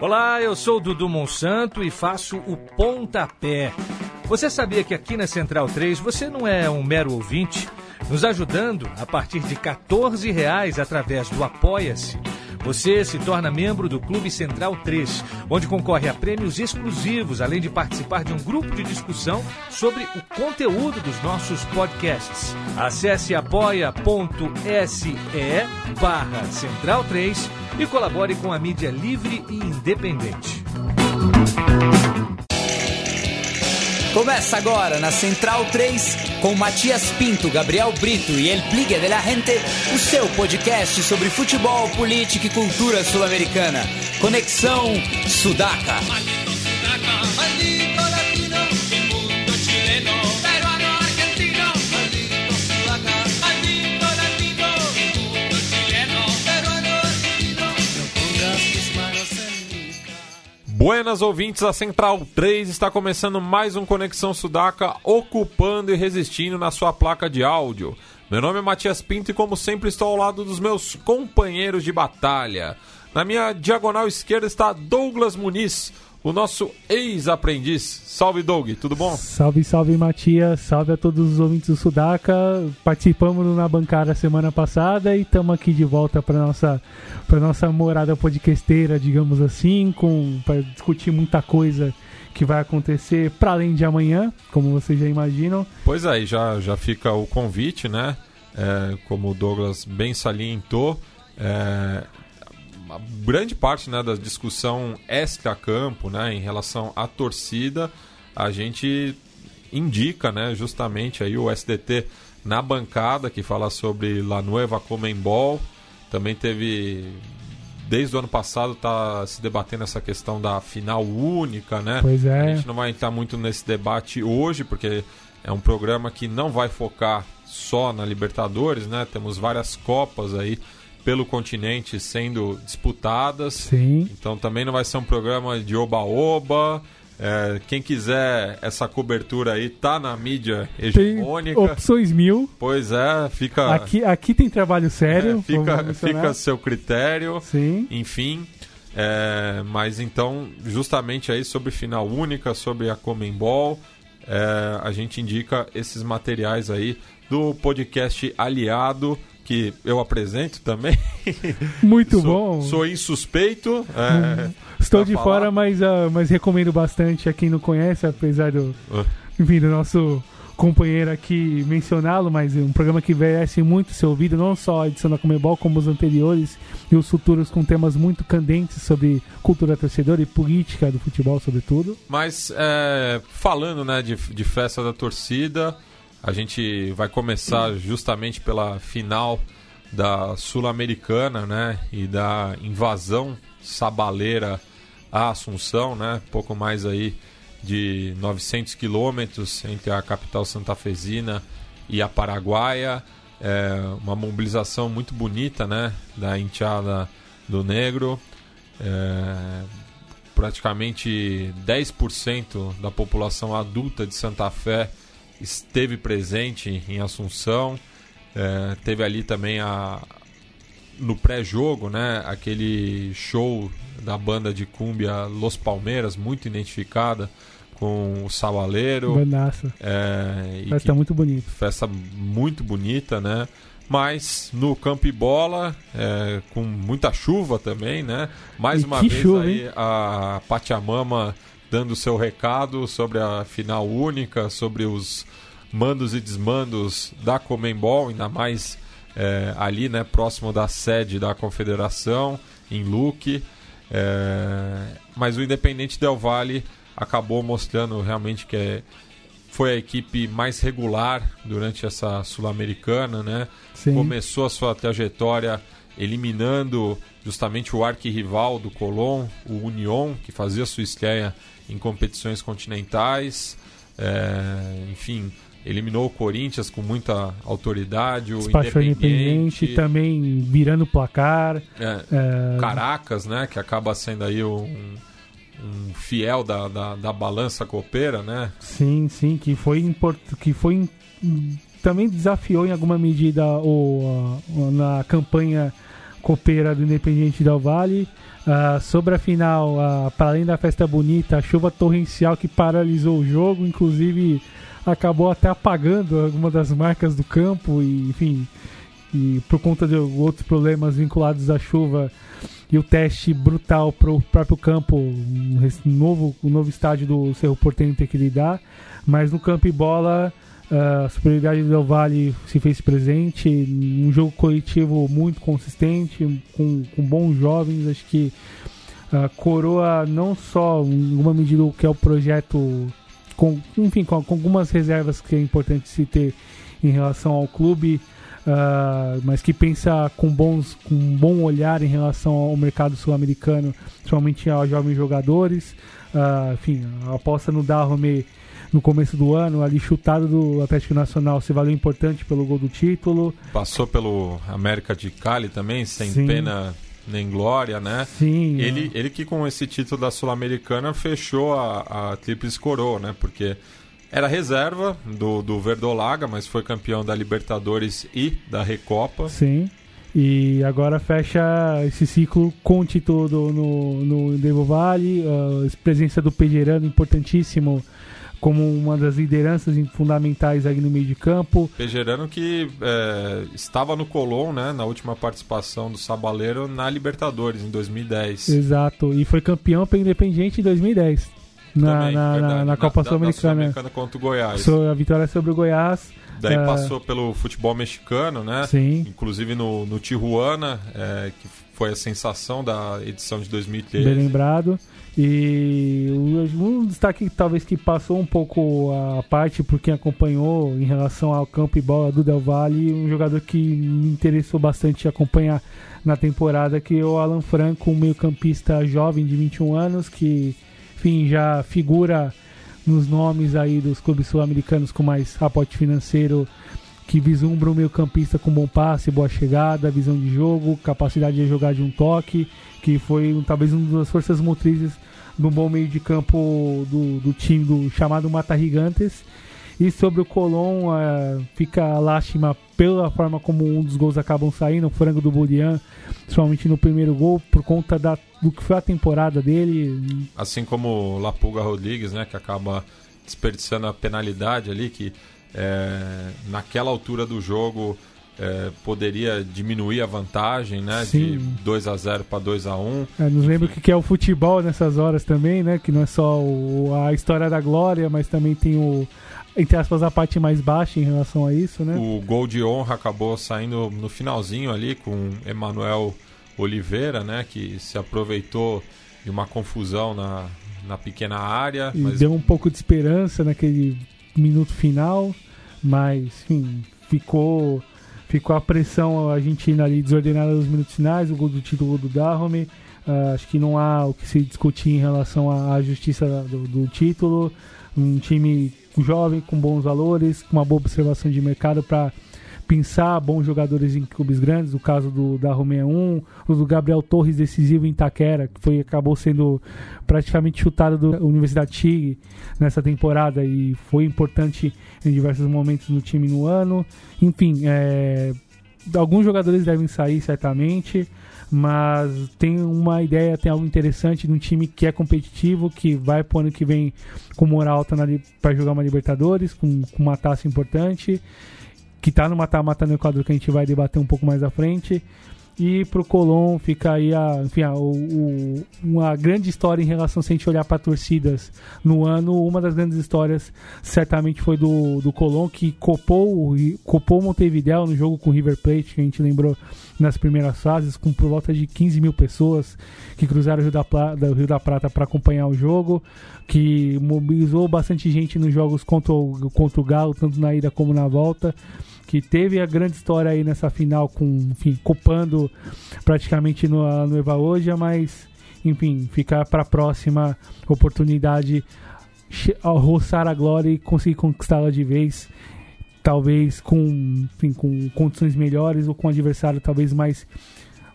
Olá, eu sou Dudu Monsanto e faço o Pontapé. Você sabia que aqui na Central 3 você não é um mero ouvinte? Nos ajudando a partir de 14 reais através do Apoia-se. Você se torna membro do Clube Central 3, onde concorre a prêmios exclusivos, além de participar de um grupo de discussão sobre o conteúdo dos nossos podcasts. Acesse apoia.se barra Central 3 e colabore com a mídia livre e independente. Começa agora na Central 3 com Matias Pinto, Gabriel Brito e El Pligue de la Gente, o seu podcast sobre futebol, política e cultura sul-americana. Conexão Sudaca. Buenas ouvintes, a Central 3 está começando mais um Conexão Sudaca, ocupando e resistindo na sua placa de áudio. Meu nome é Matias Pinto e, como sempre, estou ao lado dos meus companheiros de batalha. Na minha diagonal esquerda está Douglas Muniz, o nosso ex-aprendiz. Salve, Doug, tudo bom? Salve, salve, Matias. Salve a todos os ouvintes do Sudaca. Participamos na bancada semana passada e estamos aqui de volta para nossa para nossa morada podcasteira, digamos assim, com para discutir muita coisa que vai acontecer para além de amanhã, como vocês já imaginam. Pois aí, já, já fica o convite, né? É, como o Douglas bem salientou, é, grande parte né, da discussão extra-campo né, em relação à torcida, a gente indica né, justamente aí o SDT na bancada que fala sobre La Nueva Comembol. Também teve desde o ano passado está se debatendo essa questão da final única, né? Pois é. A gente não vai entrar muito nesse debate hoje, porque é um programa que não vai focar só na Libertadores, né? Temos várias copas aí pelo continente sendo disputadas. Sim. Então também não vai ser um programa de oba-oba. É, quem quiser essa cobertura aí, tá na mídia hegemônica. Tem opções mil. Pois é, fica. Aqui, aqui tem trabalho sério. É, fica, fica a seu critério. Sim. Enfim. É, mas então, justamente aí sobre final única, sobre a Comembol, é, a gente indica esses materiais aí do podcast Aliado que eu apresento também. Muito sou, bom. Sou insuspeito. É, Estou de falar. fora, mas, uh, mas recomendo bastante a quem não conhece, apesar do, uh. enfim, do nosso companheiro aqui mencioná-lo, mas um programa que merece muito ser ouvido, não só a edição da Comebol, como os anteriores e os futuros com temas muito candentes sobre cultura torcedora e política do futebol, sobretudo. Mas é, falando né, de, de festa da torcida, a gente vai começar justamente pela final da Sul-Americana, né? E da invasão sabaleira à Assunção, né? Pouco mais aí de 900 quilômetros entre a capital santafesina e a Paraguaia. É uma mobilização muito bonita, né? Da enteada do Negro. É, praticamente 10% da população adulta de Santa Fé esteve presente em Assunção. É, teve ali também a, no pré-jogo, né, aquele show da banda de cúmbia Los Palmeiras, muito identificada com o Savaleiro. Bandaça. É, festa muito bonita. Festa muito bonita, né? Mas no campo e bola, é, com muita chuva também, né? Mais e uma vez chuva, aí hein? a Pachamama dando seu recado sobre a final única, sobre os mandos e desmandos da Comembol, ainda mais é, ali, né, próximo da sede da Confederação, em Luque. É, mas o Independente Del Valle acabou mostrando realmente que é, foi a equipe mais regular durante essa Sul-Americana, né? Sim. Começou a sua trajetória eliminando justamente o arquirrival do Colón, o Union, que fazia sua estreia em competições continentais. É, enfim, eliminou o Corinthians com muita autoridade, o Despachou Independente, Independente também virando o placar. é, É, Caracas, né, que acaba sendo aí um, um fiel da, da, da balança copeira, né? Sim, sim, que foi import... que foi também desafiou em alguma medida o, a- na campanha copeira do Independiente Del Valle. Uh, sobre a final, uh, para além da festa bonita, a chuva torrencial que paralisou o jogo, inclusive acabou até apagando alguma das marcas do campo e, enfim, e por conta de outros problemas vinculados à chuva e o teste brutal para o próprio campo, um novo, o novo estádio do Cerro Porteño tem que lidar, mas no campo e bola a superioridade do Del Valle se fez presente, um jogo coletivo muito consistente, com, com bons jovens, acho que a coroa não só em alguma medida o que é o projeto, com, enfim, com, com algumas reservas que é importante se ter em relação ao clube, uh, mas que pensa com, bons, com um bom olhar em relação ao mercado sul-americano, principalmente aos jovens jogadores. Uh, enfim, a aposta no Dahomey no começo do ano, ali chutado do Atlético Nacional, se valeu importante pelo gol do título. Passou pelo América de Cali também, sem Sim. pena nem glória, né? Sim. Ele, é. ele que com esse título da Sul-Americana fechou a, a Tríplice Coroa, né? Porque era reserva do, do Verdolaga, mas foi campeão da Libertadores e da Recopa. Sim. E agora fecha esse ciclo com o título do, no, no Devo Vale, a presença do Pejerano importantíssimo como uma das lideranças fundamentais aí no meio de campo. Pejerano que é, estava no Colón, né, na última participação do Sabaleiro na Libertadores em 2010. Exato, e foi campeão pelo Independiente em 2010. Na, Também, na, na, na, Copa Sul-Americana. Sul contra o Goiás. a vitória sobre o Goiás. Daí é... passou pelo futebol mexicano, né? Sim. Inclusive no, no Tijuana, é, que foi a sensação da edição de 2013. Bem lembrado. E um destaque talvez que passou um pouco a parte por quem acompanhou em relação ao campo e bola do Del Valle, um jogador que me interessou bastante acompanhar na temporada, que é o Alan Franco, um meio-campista jovem de 21 anos, que enfim, já figura nos nomes aí dos clubes sul-americanos com mais aporte financeiro que vislumbra um meio-campista com bom passe, boa chegada, visão de jogo, capacidade de jogar de um toque, que foi talvez uma das forças motrizes do bom meio de campo do, do time do chamado Mata Gigantes. E sobre o Colón, uh, fica a lástima pela forma como um dos gols acabam saindo, o frango do Bolian, principalmente no primeiro gol, por conta da, do que foi a temporada dele. Assim como o Lapuga Rodrigues, né, que acaba desperdiçando a penalidade ali, que é, naquela altura do jogo é, poderia diminuir a vantagem, né? Sim. De 2 a 0 para 2 a 1 é, Nos lembra o que é o futebol nessas horas também, né? Que não é só o, a história da glória, mas também tem o, entre aspas, a parte mais baixa em relação a isso, né? O gol de honra acabou saindo no finalzinho ali com Emanuel Oliveira, né? Que se aproveitou de uma confusão na, na pequena área. E mas... deu um pouco de esperança naquele minuto final, mas, enfim, ficou ficou a pressão argentina ali desordenada nos minutos finais, o gol do título do Dahomey. Uh, acho que não há o que se discutir em relação à, justiça do, do, título. Um time jovem, com bons valores, com uma boa observação de mercado para pensar bons jogadores em clubes grandes, o caso do da Romea 1, o do Gabriel Torres decisivo em Itaquera, que foi acabou sendo praticamente chutado da Universidade Tigre nessa temporada e foi importante em diversos momentos no time no ano. Enfim, é, alguns jogadores devem sair certamente, mas tem uma ideia, tem algo interessante de um time que é competitivo, que vai pro ano que vem com moral alta para jogar uma Libertadores, com, com uma taça importante que está no mata-mata no Equador, que a gente vai debater um pouco mais à frente. E pro Colón fica aí a, enfim, a, o, uma grande história em relação, se a gente olhar para torcidas no ano, uma das grandes histórias certamente foi do, do Colón, que copou, copou Montevideo no jogo com o River Plate, que a gente lembrou nas primeiras fases, com por volta de 15 mil pessoas que cruzaram o Rio da, Plata, Rio da Prata para acompanhar o jogo, que mobilizou bastante gente nos jogos contra o, contra o Galo, tanto na ida como na volta que teve a grande história aí nessa final, com, enfim, copando praticamente no, no Eva Hoje, mas, enfim, ficar para a próxima oportunidade roçar a glória e conseguir conquistá-la de vez, talvez com, enfim, com condições melhores ou com um adversário talvez mais,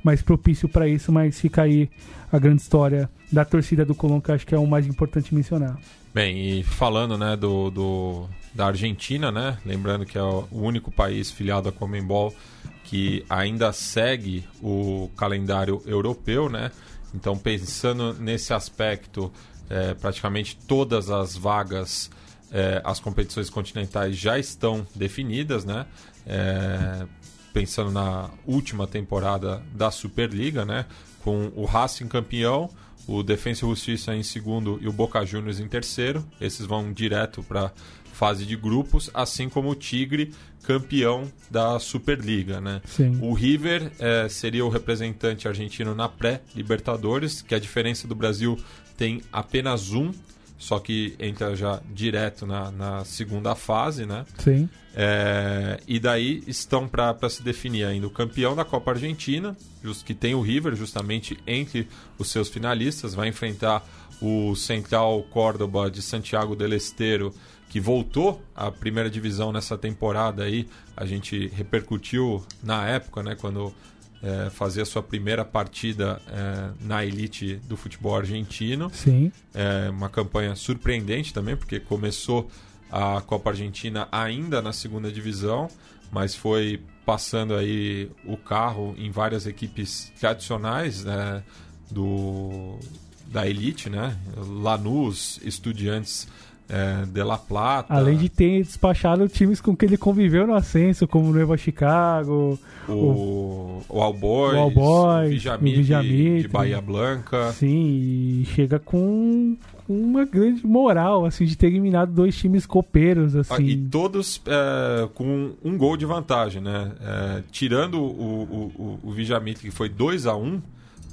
mais propício para isso, mas fica aí a grande história da torcida do Colón, que acho que é o mais importante mencionar. Bem, e falando né, do, do da Argentina, né? Lembrando que é o único país filiado à Comembol que ainda segue o calendário europeu, né? Então, pensando nesse aspecto, é, praticamente todas as vagas, é, as competições continentais já estão definidas, né? É, pensando na última temporada da Superliga, né? Com o Racing campeão, o Defensa e Justiça em segundo e o Boca Juniors em terceiro. Esses vão direto para fase de grupos, assim como o Tigre campeão da Superliga, né? Sim. O River é, seria o representante argentino na pré-Libertadores, que a diferença do Brasil tem apenas um, só que entra já direto na, na segunda fase, né? Sim. É, e daí estão para se definir ainda o campeão da Copa Argentina, just, que tem o River justamente entre os seus finalistas, vai enfrentar o Central Córdoba de Santiago del Estero, que voltou à primeira divisão nessa temporada aí. A gente repercutiu na época, né, quando é, fazia sua primeira partida é, na elite do futebol argentino. Sim. É uma campanha surpreendente também, porque começou a Copa Argentina ainda na segunda divisão, mas foi passando aí o carro em várias equipes tradicionais né, do, da elite, né? Lanús, Estudiantes é, de La Plata. Além de ter despachado times com que ele conviveu no ascenso, como o Nova Chicago, o, o, o All Boys, o, All Boys, o Bijamit, o Bijamit de Bahia Blanca. Sim, e chega com uma grande moral, assim, de ter eliminado dois times copeiros, assim. Ah, e todos é, com um gol de vantagem, né? É, tirando o, o, o, o Bijamit, que foi 2 a 1 um,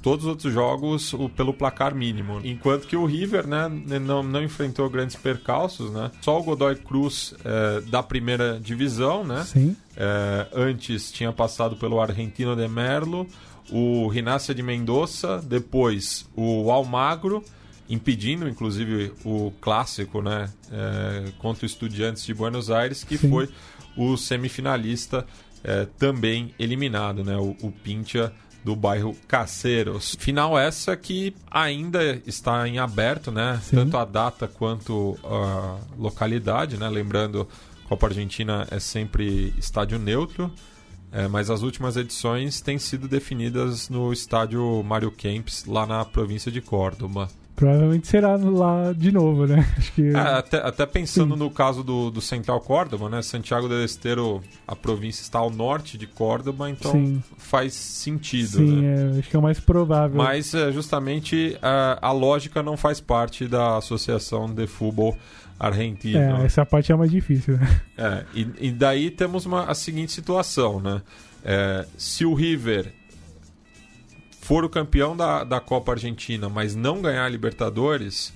todos os outros jogos o, pelo placar mínimo. Enquanto que o River né, não, não enfrentou grandes percalços, né? Só o Godoy Cruz é, da primeira divisão, né? Sim. É, antes tinha passado pelo Argentino de Merlo, o Rinácia de Mendoza, depois o Almagro, impedindo inclusive o clássico né, é, contra o Estudiantes de Buenos Aires, que Sim. foi o semifinalista é, também eliminado, né, o, o Pincha do bairro Caceiros. Final essa que ainda está em aberto, né? Sim. Tanto a data quanto a localidade, né? Lembrando, Copa Argentina é sempre estádio neutro. É, mas as últimas edições têm sido definidas no estádio Mário Kempis, lá na província de Córdoba. Provavelmente será lá de novo, né? Acho que... É, até, até pensando Sim. no caso do, do Central Córdoba, né? Santiago del Estero, a província está ao norte de Córdoba, então Sim. faz sentido. Sim, né? é, acho que é o mais provável. Mas é, justamente a, a lógica não faz parte da Associação de Futebol Argentino. É, essa parte é mais difícil, né? É, e, e daí temos uma, a seguinte situação, né? É, se o River for o campeão da, da Copa Argentina, mas não ganhar a Libertadores,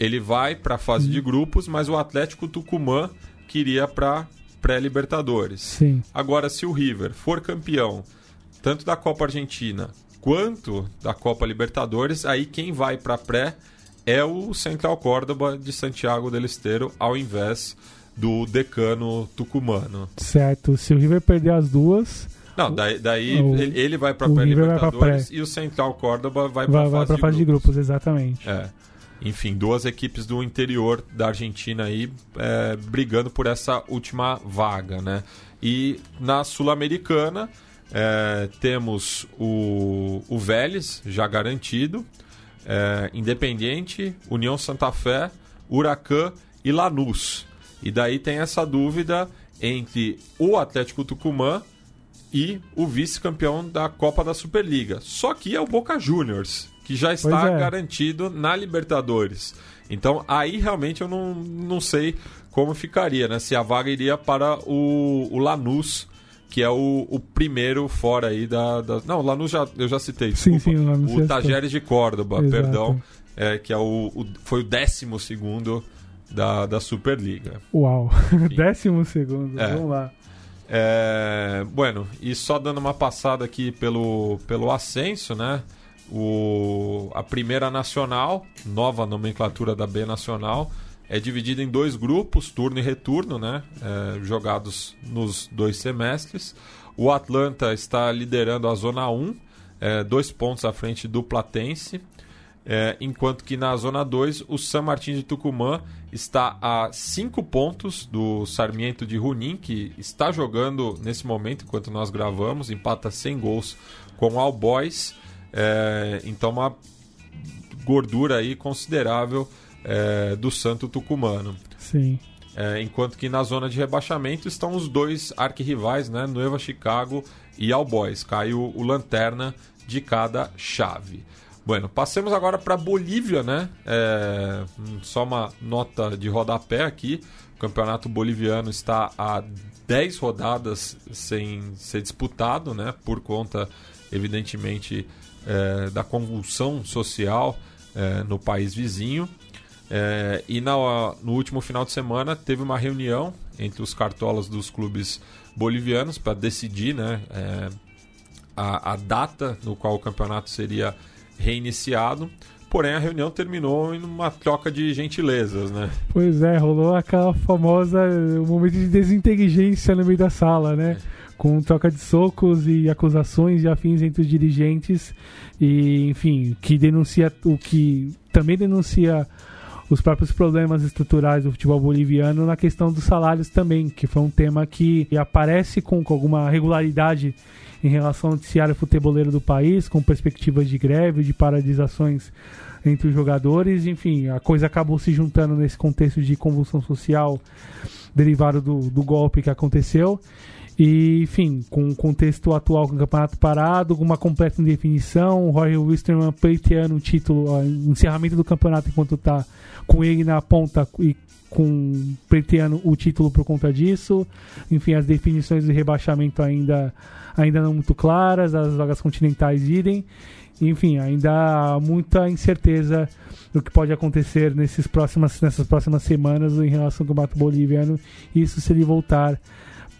ele vai para a fase de grupos, mas o Atlético Tucumã queria para pré-Libertadores. Agora, se o River for campeão tanto da Copa Argentina quanto da Copa Libertadores, aí quem vai para pré é o Central Córdoba de Santiago del Estero, ao invés do decano tucumano. Certo. Se o River perder as duas, não, daí, daí o, ele vai para a pré-Libertadores e o Central Córdoba vai para a fase, vai fase de, grupos. de grupos. Exatamente. É. Enfim, duas equipes do interior da Argentina aí é, brigando por essa última vaga, né? E na Sul-Americana é, temos o, o Vélez já garantido, é, Independiente, União Santa Fé, Huracan e Lanús. E daí tem essa dúvida entre o Atlético Tucumã e o vice-campeão da Copa da Superliga. Só que é o Boca Juniors, que já está é. garantido na Libertadores. Então aí realmente eu não, não sei como ficaria, né? Se a vaga iria para o, o Lanús, que é o, o primeiro fora aí da, da... Não, o Lanús já, eu já citei. Desculpa. Sim, sim, o Lanús O Tajeres de Córdoba, Exato. perdão. É, que é o, o, foi o décimo segundo da, da Superliga. Uau, décimo segundo, é. vamos lá. É, bueno, e só dando uma passada aqui pelo, pelo ascenso, né? O, a primeira nacional, nova nomenclatura da B nacional, é dividida em dois grupos, turno e retorno, né? É, jogados nos dois semestres. O Atlanta está liderando a Zona 1, é, dois pontos à frente do Platense. É, enquanto que na Zona 2, o San Martín de Tucumã está a 5 pontos do Sarmiento de Junín, que está jogando nesse momento, enquanto nós gravamos, empata sem gols com o All Boys. É, então, uma gordura aí considerável é, do Santo Tucumano. Sim. É, enquanto que na zona de rebaixamento estão os dois arquirrivais, né? Nueva Chicago e All Boys. Caiu o lanterna de cada chave. Bueno, passemos agora para Bolívia, né? É, só uma nota de rodapé aqui. O campeonato boliviano está a 10 rodadas sem ser disputado, né? Por conta, evidentemente, é, da convulsão social é, no país vizinho. É, e na, no último final de semana teve uma reunião entre os cartolas dos clubes bolivianos para decidir né, é, a, a, data no qual o campeonato seria reiniciado. Porém, a reunião terminou em uma troca de gentilezas, né? Pois é, rolou aquela famosa um momento de desinteligência no meio da sala, né? É. Com troca de socos e acusações e afins entre os dirigentes e, enfim, que denuncia o que também denuncia os próprios problemas estruturais do futebol boliviano na questão dos salários também, que foi um tema que aparece com, com alguma regularidade em relação ao noticiário futeboleiro do país, com perspectivas de greve, de paralisações entre os jogadores, enfim, a coisa acabou se juntando nesse contexto de convulsão social derivado do, do golpe que aconteceu. E, enfim, com o contexto atual com o campeonato parado, com uma completa indefinição, o Roy Wisterman pleiteando o título, o encerramento do campeonato enquanto está com ele na ponta e com pleiteando o título por conta disso. Enfim, as definições de rebaixamento ainda, ainda não muito claras, as vagas continentais idem. Enfim, ainda há muita incerteza do que pode acontecer nesses próximas, nessas próximas semanas em relação ao campeonato boliviano. Isso se ele voltar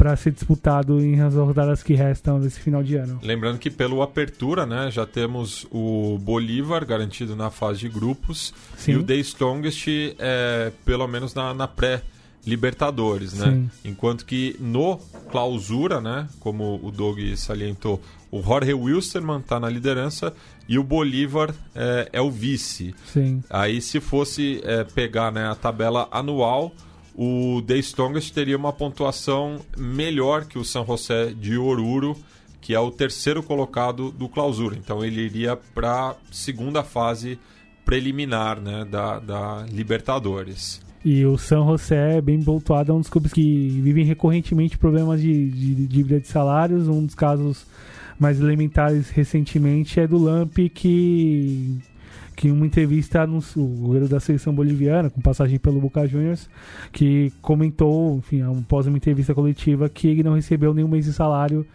para ser disputado em as rodadas que restam nesse final de ano. Lembrando que pelo Apertura, né, já temos o Bolívar garantido na fase de grupos Sim. e o The Strongest é, pelo menos na, na pré Libertadores, né? Sim. Enquanto que no clausura, né, como o Doug salientou, o Jorge Wilstermann está na liderança e o Bolívar é, é o vice. Sim. Aí se fosse é, pegar né, a tabela anual, o The Strongest teria uma pontuação melhor que o San José de Oruro, que é o terceiro colocado do clausura. Então ele iria para a segunda fase preliminar né, da, da Libertadores. E o San José, bem pontuado, é um dos clubes que vivem recorrentemente problemas de, de, de dívida de salários. Um dos casos mais elementares recentemente é do Lamp, que que em uma entrevista no o goleiro da seleção boliviana, com passagem pelo Boca Juniors, que comentou, enfim, após uma entrevista coletiva, que ele não recebeu nenhum mês de salário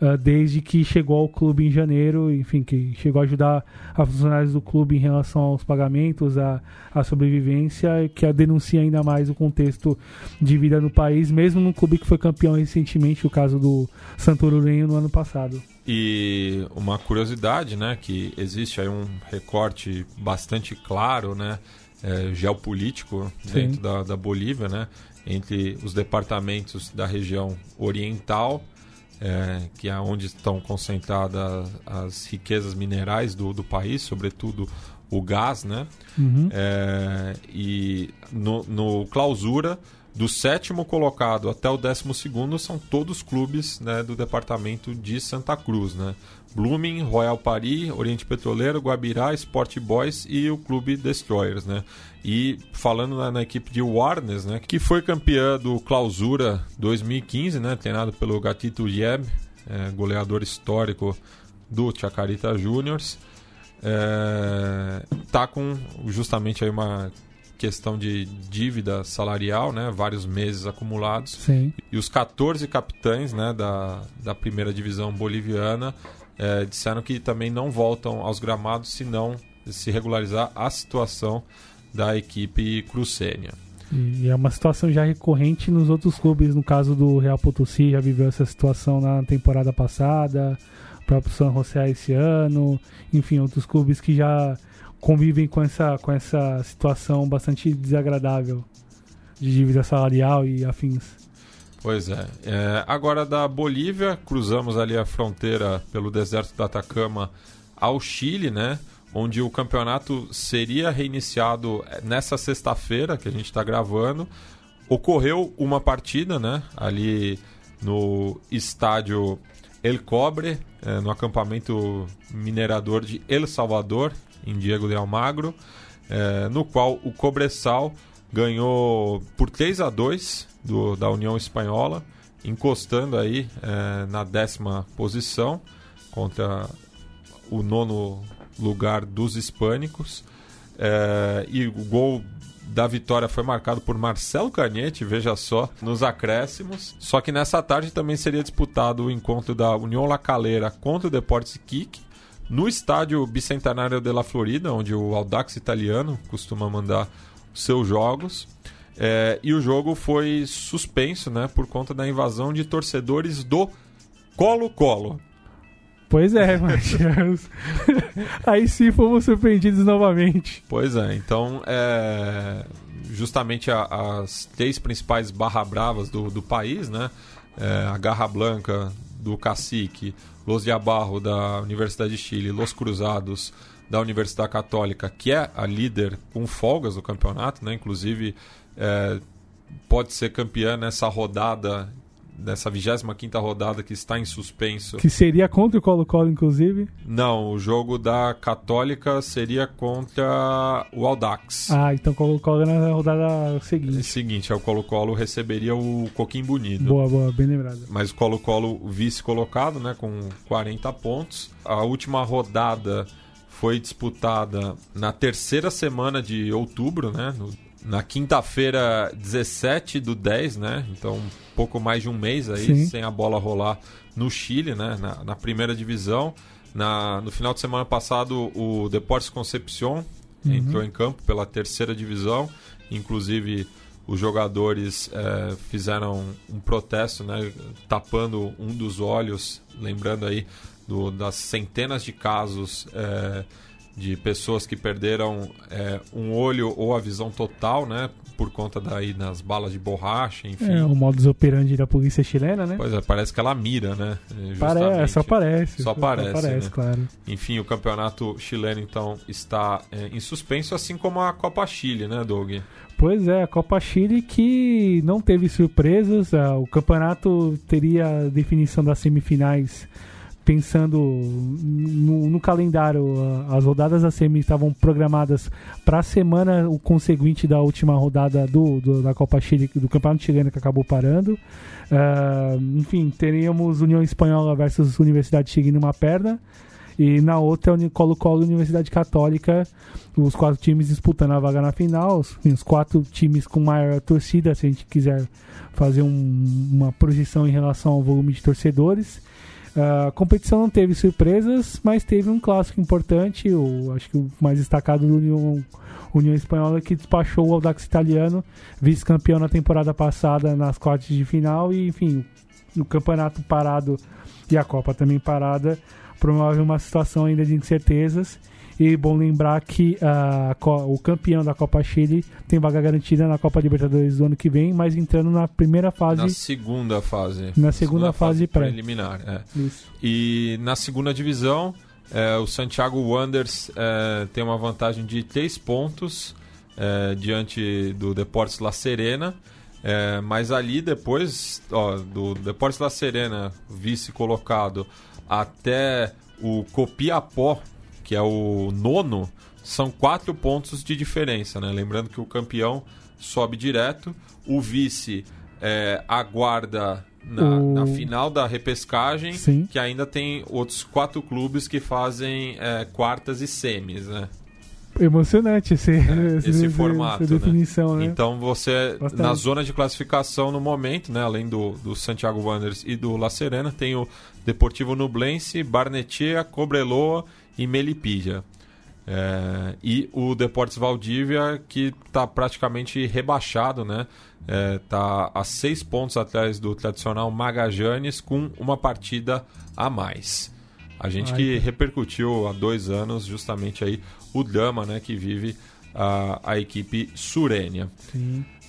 uh, desde que chegou ao clube em janeiro, enfim, que chegou a ajudar a funcionários do clube em relação aos pagamentos, à, à sobrevivência, que a denuncia ainda mais o contexto de vida no país, mesmo num clube que foi campeão recentemente, o caso do Santo Ururenho no ano passado. E uma curiosidade, né, que existe aí um recorte bastante claro, né, é, geopolítico dentro da, da Bolívia, né, entre os departamentos da região oriental é, que é onde estão concentradas as riquezas minerais do, do país, sobretudo o gás, né? Uhum. É, e no, no, clausura, do sétimo colocado até o décimo segundo são todos clubes né, do departamento de Santa Cruz, né? Blooming, Royal Paris, Oriente Petroleiro, Guabirá, Sport Boys e o Clube Destroyers, né? E falando na, na, equipe de Warnes, né, que foi campeã do Clausura 2015, né, treinado pelo Gatito Yeb, é, goleador histórico do Chacarita Juniors, é, tá com justamente aí uma questão de dívida salarial, né, vários meses acumulados. Sim. E os 14 capitães, né, da, da primeira divisão boliviana é, disseram que também não voltam aos gramados se não se regularizar a situação da equipe crucênia. E é uma situação já recorrente nos outros clubes, no caso do Real Potosí, já viveu essa situação na temporada passada, o próprio San José esse ano, enfim, outros clubes que já convivem com essa, com essa situação bastante desagradável de dívida salarial e afins. Pois é. é. Agora da Bolívia, cruzamos ali a fronteira pelo deserto do Atacama ao Chile, né? onde o campeonato seria reiniciado nessa sexta-feira que a gente está gravando. Ocorreu uma partida, né? Ali no estádio El Cobre, eh, no acampamento minerador de El Salvador, em Diego de Almagro, eh, no qual o Cobressal ganhou por 3 a 2 do, da União Espanhola, encostando aí eh, na décima posição contra o nono lugar dos hispânicos. É, e o gol da vitória foi marcado por Marcelo Canete, veja só, nos acréscimos. Só que nessa tarde também seria disputado o encontro da União La Calera contra o Deportes Kik no estádio Bicentenário de la Florida, onde o Audax italiano costuma mandar seus jogos. É, e o jogo foi suspenso né, por conta da invasão de torcedores do Colo-Colo. Pois é, Matias. Aí sim fomos surpreendidos novamente. Pois é, então é, justamente a, as três principais barra bravas do, do país, né? É, a Garra Blanca do Cacique, Los de Abarro da Universidade de Chile, Los Cruzados da Universidade Católica, que é a líder com folgas do campeonato, né? Inclusive é, pode ser campeã nessa rodada dessa 25 rodada que está em suspenso. Que seria contra o Colo-Colo, inclusive? Não, o jogo da Católica seria contra o Aldax. Ah, então o Colo-Colo na rodada seguinte. É seguinte, o Colo-Colo receberia o Coquim Bonito. Boa, boa, bem lembrado. Mas o Colo-Colo vice-colocado, né, com 40 pontos. A última rodada foi disputada na terceira semana de outubro, né, no na quinta-feira, 17 do 10, né? Então, pouco mais de um mês aí, Sim. sem a bola rolar no Chile, né? Na, na, primeira divisão. Na, no final de semana passado, o Deportes Concepción uhum. entrou em campo pela terceira divisão. Inclusive, os jogadores é, fizeram um protesto, né? Tapando um dos olhos, lembrando aí do, das centenas de casos. É, de pessoas que perderam é, um olho ou a visão total, né? Por conta daí nas balas de borracha, enfim. É, o modus operandi da polícia chilena, né? Pois é, parece que ela mira, né? Parece, só parece. Só parece, só parece né? claro. Enfim, o campeonato chileno, então, está é, em suspenso, assim como a Copa Chile, né, Doug? Pois é, a Copa Chile que não teve surpresas. O campeonato teria definição das semifinais pensando no, no, calendário, as rodadas da semi estavam programadas para a semana o conseguinte da última rodada do, do, da Copa Chile, do Campeonato Chileno que acabou parando. Uh, enfim, teríamos União Espanhola versus Universidade Chile numa perna. E na outra, Colo-Colo Universidade Católica, os quatro times disputando a vaga na final, os, os quatro times com maior torcida, se a gente quiser fazer um, uma projeção em relação ao volume de torcedores. A competição não teve surpresas, mas teve um clássico importante, o, acho que o mais destacado do União, União Espanhola, que despachou o Audax Italiano, vice-campeão na temporada passada nas quartas de final, e enfim, o campeonato parado e a Copa também parada promove uma situação ainda de incertezas. E bom lembrar que uh, o campeão da Copa Chile tem vaga garantida na Copa Libertadores do ano que vem, mas entrando na primeira fase. Na segunda fase. Na segunda, segunda fase, fase pré. preliminar. É. Isso. E na segunda divisão, é, o Santiago Wanderers é, tem uma vantagem de 3 pontos é, diante do Deportes La Serena. É, mas ali depois, ó, do Deportes La Serena, vice colocado, até o Copiapó, que é o nono, são quatro pontos de diferença, né? Lembrando que o campeão sobe direto, o vice é, aguarda na, o... na, final da repescagem, Sim. que ainda tem outros quatro clubes que fazem é, quartas e semis, né? Emocionante esse, é, esse, esse formato, essa definição, né? né? Então você, Bastante. na zona de classificação no momento, né, além do, do Santiago Wanderers e do La Serena, tem o Deportivo Nublense, Barnetia, Cobreloa e Melipilla. É, e o Deportes Valdívia, que está praticamente rebaixado, né? Está é, a seis pontos atrás do tradicional Magajanes, com uma partida a mais. A gente Ai, que repercutiu há dois anos justamente aí o Dama, né? Que vive a, a equipe surênia.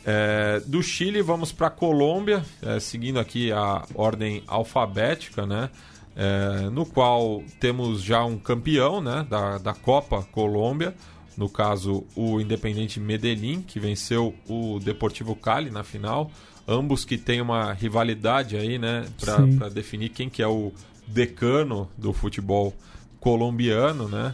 É, do Chile vamos para a Colômbia, é, seguindo aqui a ordem alfabética, né? É, no qual temos já um campeão né, da, da Copa Colômbia, no caso o Independente Medellín, que venceu o Deportivo Cali na final, ambos que têm uma rivalidade aí, né, para definir quem que é o decano do futebol colombiano, né?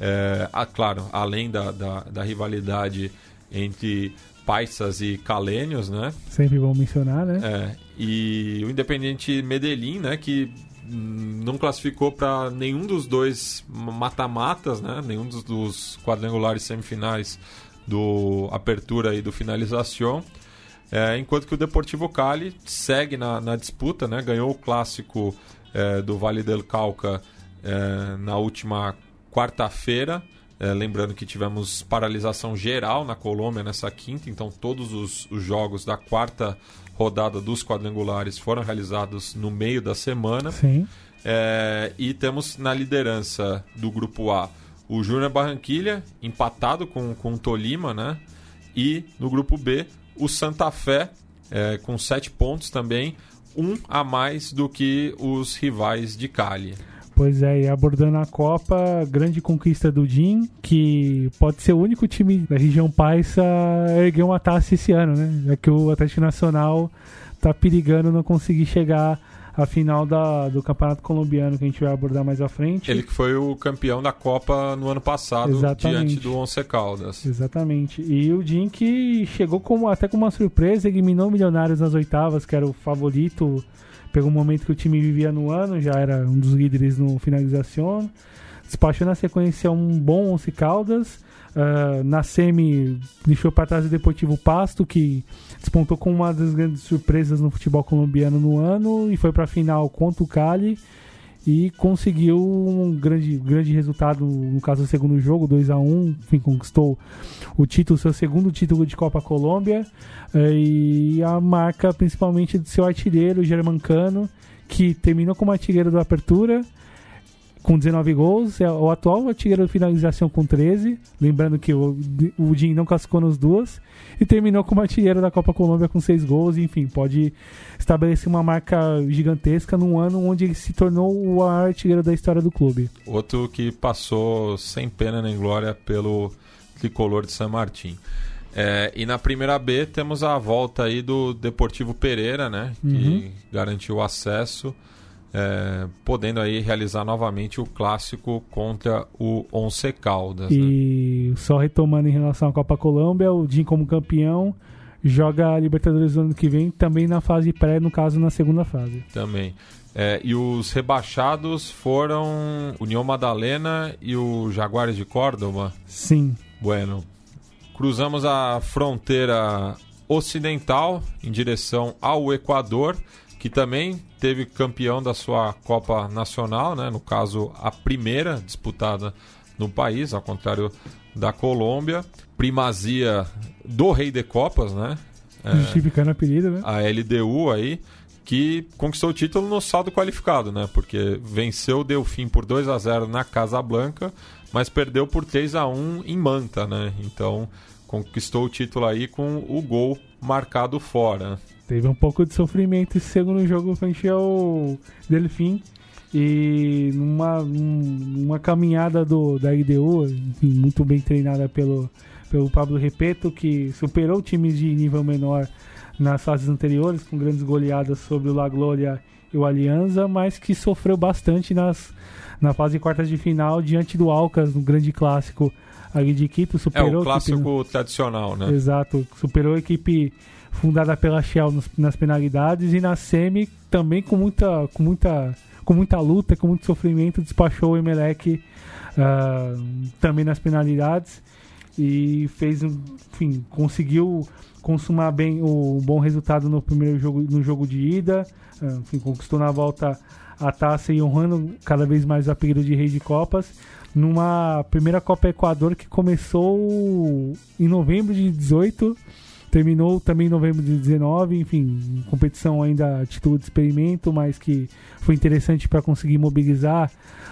É, ah, claro, além da, da, da, rivalidade entre paisas e calênios, né? Sempre vão mencionar, né? É, e o Independente Medellín, né? Que não classificou para nenhum dos dois mata-matas, né? Nenhum dos, dos, quadrangulares semifinais do Apertura e do Finalização. É, enquanto que o Deportivo Cali segue na, na disputa, né? Ganhou o clássico é, do Vale del Cauca é, na última quarta-feira. É, lembrando que tivemos paralisação geral na Colômbia nessa quinta, então todos os, os, jogos da quarta rodada dos quadrangulares foram realizados no meio da semana. Sim. É, e temos na liderança do grupo A o Júnior Barranquilha, empatado com, com o Tolima, né? E no grupo B, o Santa Fé, é, com sete pontos também, um a mais do que os rivais de Cali. Pois é, e abordando a Copa, grande conquista do DIN, que pode ser o único time da região Paisa a erguer uma taça esse ano, né? É que o Atlético Nacional tá perigando não conseguir chegar à final da, do Campeonato Colombiano, que a gente vai abordar mais à frente. Ele que foi o campeão da Copa no ano passado, Exatamente. diante do Once Caldas. Exatamente. E o DIN que chegou como, até com uma surpresa, eliminou o Milionários nas oitavas, que era o favorito Pegou um momento que o time vivia no ano, já era um dos líderes no finalização. Despachou na sequência um bom Once Caldas. Uh, na semi, deixou para trás o Deportivo Pasto, que despontou com uma das grandes surpresas no futebol colombiano no ano e foi para a final contra o Cali e conseguiu um grande, grande resultado, no caso do segundo jogo, 2 a 1 enfim, conquistou o título, seu segundo título de Copa Colômbia. Eh, e a marca principalmente do seu artilheiro, Germancano, que terminou como artilheiro da Apertura, com 19 gols, é o atual artilheiro de finalização com 13, lembrando que o, o Jim não classificou nos duas, e terminou como artilheiro da Copa Colômbia com 6 gols, enfim, pode estabelecer uma marca gigantesca num ano onde ele se tornou o artilheiro da história do clube. Outro que passou sem pena nem glória pelo tricolor de San Martín. É, e na primeira B temos a volta aí do Deportivo Pereira, né? Que uhum. garantiu o acesso é, podendo aí realizar novamente o clássico contra o Once Caldas. E né? só retomando em relação à Copa Colômbia, o Jim como campeão joga a Libertadores no ano que vem, também na fase pré, no caso na segunda fase. Também. É, e os rebaixados foram União Madalena e o Jaguares de Córdoba? Sim. Bueno. Cruzamos a fronteira ocidental em direção ao Equador que também teve campeão da sua Copa Nacional, né? no caso a primeira disputada no país, ao contrário da Colômbia. Primazia do Rei de Copas, né? É, Justificando a apelido, né? A LDU aí, que conquistou o título no saldo qualificado, né? Porque venceu o Delfim por 2 a 0 na Casa Blanca, mas perdeu por 3 a 1 em Manta, né? Então conquistou o título aí com o gol marcado fora. Teve um pouco de sofrimento esse segundo jogo frente ao Delfim. E numa, numa caminhada do, da IDU, enfim, muito bem treinada pelo, pelo Pablo Repeto, que superou times de nível menor nas fases anteriores, com grandes goleadas sobre o La Glória e o Alianza, mas que sofreu bastante nas, na fase de quartas de final diante do Alcas, no grande clássico ali de Quito. Superou é o clássico equipe, tradicional, né? Exato, superou a equipe fundada pela Shell nos, nas penalidades e na semi também com muita, com muita, com muita luta, com muito sofrimento despachou o Emelec uh, também nas penalidades e fez, enfim, conseguiu consumar bem o bom resultado no primeiro jogo, no jogo de ida, uh, enfim, conquistou na volta a taça e honrando cada vez mais o apelido de Rei de Copas numa primeira Copa Equador que começou em novembro de 18 Terminou também em novembro de 19, enfim, competição ainda a título de experimento, mas que foi interessante para conseguir mobilizar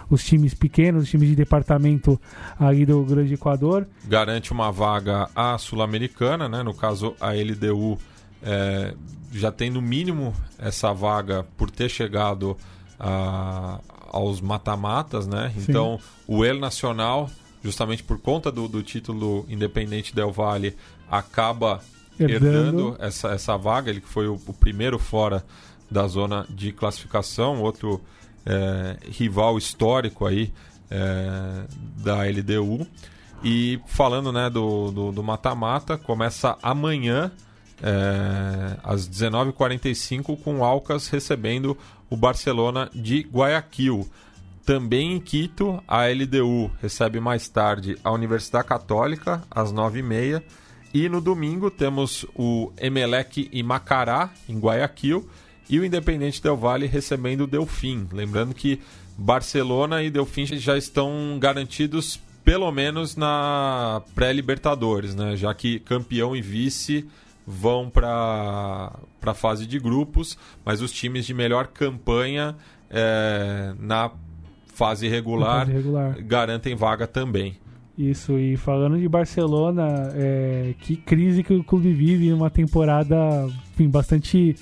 os times pequenos, os times de departamento aí do Grande Equador. Garante uma vaga à Sul-Americana, né? no caso a LDU é, já tem no mínimo essa vaga por ter chegado a, aos mata-matas, né? Sim. Então, o El Nacional, justamente por conta do, do título Independente Del Valle, acaba Herdando. herdando essa, essa vaga. Ele que foi o, o primeiro fora da zona de classificação, outro é, rival histórico aí é, da LDU. E falando né, do mata-mata, começa amanhã, é, às 19h45, com o Alcas recebendo o Barcelona de Guayaquil. Também em Quito, a LDU recebe mais tarde a Universidade Católica, às 9h30. E no domingo temos o Emelec e Macará, em Guayaquil, e o Independente Del Valle recebendo o Delfim. Lembrando que Barcelona e Delfim já estão garantidos pelo menos na pré-Libertadores, né? já que campeão e vice vão para a fase de grupos, mas os times de melhor campanha é, na fase regular, regular. garantem vaga também. Isso, e falando de Barcelona, é, que crise que o clube vive numa temporada enfim, bastante.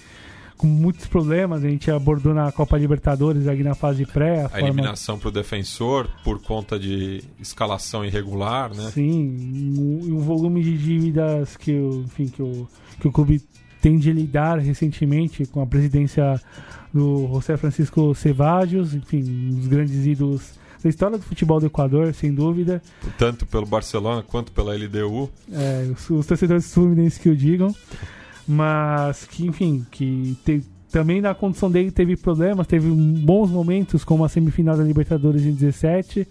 Com muitos problemas. A gente abordou na Copa Libertadores, aqui na fase pré. A, A forma, eliminação para o defensor por conta de escalação irregular, né? Sim, um, um volume de dívidas que, o- enfim, que, o, que o clube tem de lidar recentemente com a presidência do José Francisco Cevallos, enfim, um dos grandes ídolos da história do futebol do Equador, sem dúvida. Tanto pelo Barcelona quanto pela LDU. É, os, os torcedores fluminenses que o digam, mas que, enfim, que te- também na condição dele teve problemas, teve bons momentos, como a semifinal da Libertadores em 17,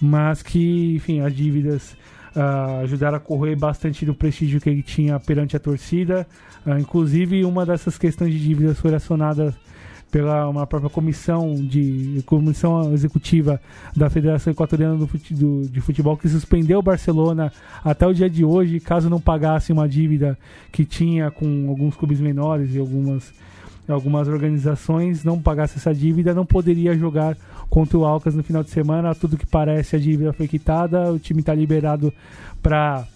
mas que, enfim, as dívidas ah, ajudaram a correr bastante do prestígio que ele tinha perante a torcida. Ah, inclusive, uma dessas questões de dívidas foi acionada pela uma própria comissão de comissão executiva da Federação Equatoriana do Fute- do- de Futebol que suspendeu o Barcelona até o dia de hoje, caso não pagasse uma dívida que tinha com alguns clubes menores e algumas algumas organizações, não pagasse essa dívida, não poderia jogar contra o Alcas no final de semana. Tudo que parece a dívida foi quitada, o time está liberado para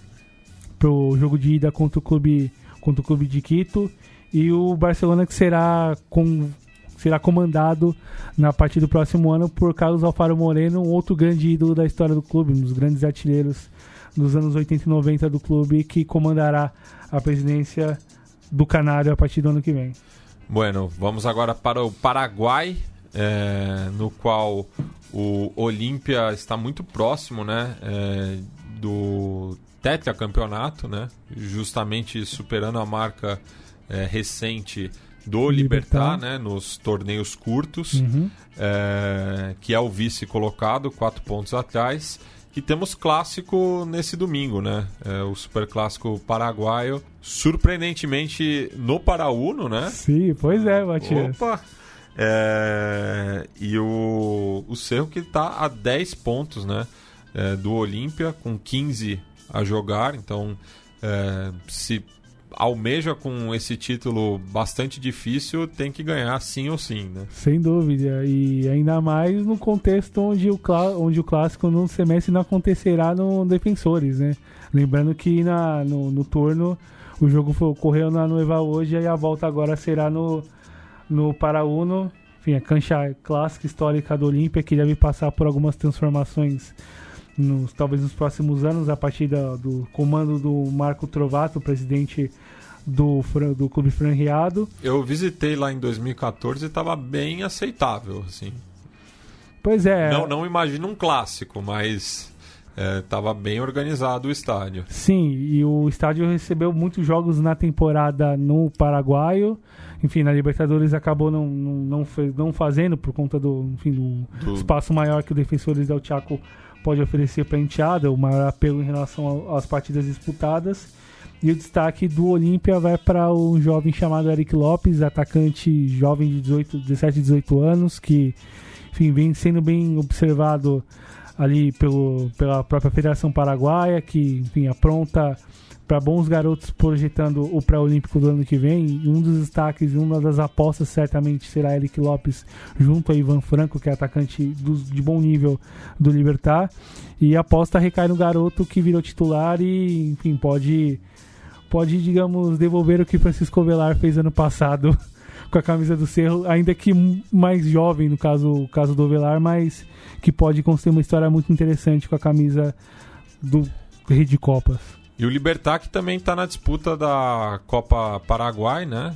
o jogo de ida contra o clube contra o clube de Quito e o Barcelona que será com será comandado na partir do próximo ano por Carlos Alfaro Moreno, um outro grande ídolo da história do clube, um dos grandes artilheiros dos anos 80 e 90 do clube, que comandará a presidência do Canário a partir do ano que vem. Bueno, vamos agora para o Paraguai, é, no qual o Olímpia está muito próximo, né, é, do tetracampeonato, né, justamente superando a marca é, recente do Libertar, Libertad. né, nos torneios curtos, Uhum. é, que é o vice colocado, quatro pontos atrás. E temos clássico nesse domingo, né? É, o super clássico paraguaio, surpreendentemente no Paraúno, né? Sim, pois é, Matias. Opa! É, e o, o Cerro que está a 10 pontos né, é, do Olímpia, com 15 a jogar. Então, é, se almeja com esse título bastante difícil, tem que ganhar sim ou sim. Né? Sem dúvida. E ainda mais no contexto onde o, onde o clássico no semestre não acontecerá no Defensores, né? Lembrando que na, no, no turno o jogo foi, ocorreu na Nueva hoje e a volta agora será no, no Paraúno. Enfim, a cancha clássica histórica do Olímpia que deve passar por algumas transformações nos, talvez nos próximos anos a partir da- do comando do Marco Trovato, presidente do, do Clube Franriado. Eu visitei lá em 2014 e estava bem aceitável. Assim. Pois é. Não, não imagino um clássico, mas estava bem organizado o estádio. Sim, e o estádio recebeu muitos jogos na temporada no Paraguaio. Enfim, na Libertadores acabou não, não, não, fe- não fazendo por conta do, enfim, do Do- espaço maior que o Defensores del Chaco pode oferecer para a enteada, o maior apelo em relação às partidas disputadas. E o destaque do Olímpia vai para um jovem chamado Eric Lopes, atacante jovem de 18, 17, 18 anos, que enfim, vem sendo bem observado ali pelo, pela própria Federação Paraguaia, que enfim, apronta para bons garotos projetando o pré-olímpico do ano que vem. Um dos destaques e uma das apostas certamente será Eric Lopes junto a Ivan Franco, que é atacante dos- de bom nível do Libertar. E a aposta recai no garoto que virou titular e, enfim, pode, pode digamos, devolver o que Francisco Velar fez ano passado com a camisa do Cerro, ainda que mais jovem, no caso, caso do Velar, mas que pode construir uma história muito interessante com a camisa do Rei de Copas. E o Libertar que também está na disputa da Copa Paraguai, né?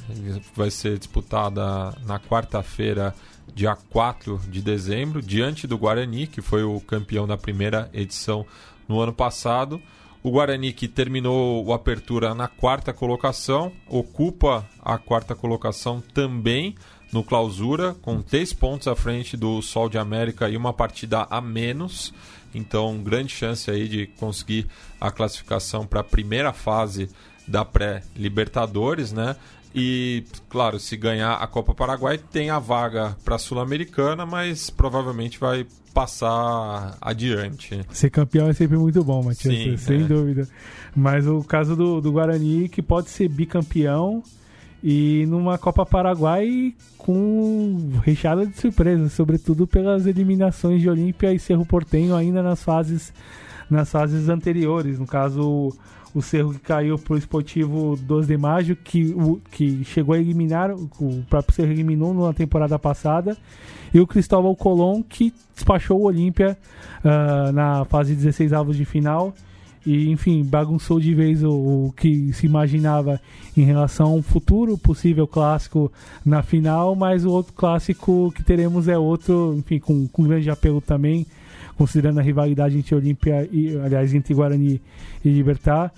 Vai ser disputada na quarta-feira, dia 4 de dezembro, diante do Guarani, que foi o campeão da primeira edição no ano passado. O Guarani, que terminou o Apertura na quarta colocação, ocupa a quarta colocação também no Clausura, com três pontos à frente do Sol de América e uma partida a menos. Então, grande chance aí de conseguir a classificação para a primeira fase da pré-Libertadores, né? E, claro, se ganhar a Copa Paraguai, tem a vaga para a Sul-Americana, mas provavelmente vai passar adiante. Ser campeão é sempre muito bom, Matias, Sim, sem é. dúvida. Mas o caso do, do Guarani, que pode ser bicampeão e numa Copa Paraguai com recheada de surpresas, sobretudo pelas eliminações de Olímpia e Cerro Portenho ainda nas fases nas fases anteriores. No caso, o Cerro que caiu para o Esportivo 12 de Maio, que, o, que chegou a eliminar, o próprio Cerro eliminou na temporada passada, e o Cristóbal Colón que despachou o Olímpia uh, na fase 16 avos de final e enfim bagunçou de vez o, o, que se imaginava em relação a um futuro possível clássico na final, mas o outro clássico que teremos é outro, enfim, com, com grande apelo também, considerando a rivalidade entre Olímpia e, aliás, entre Guarani e Libertar.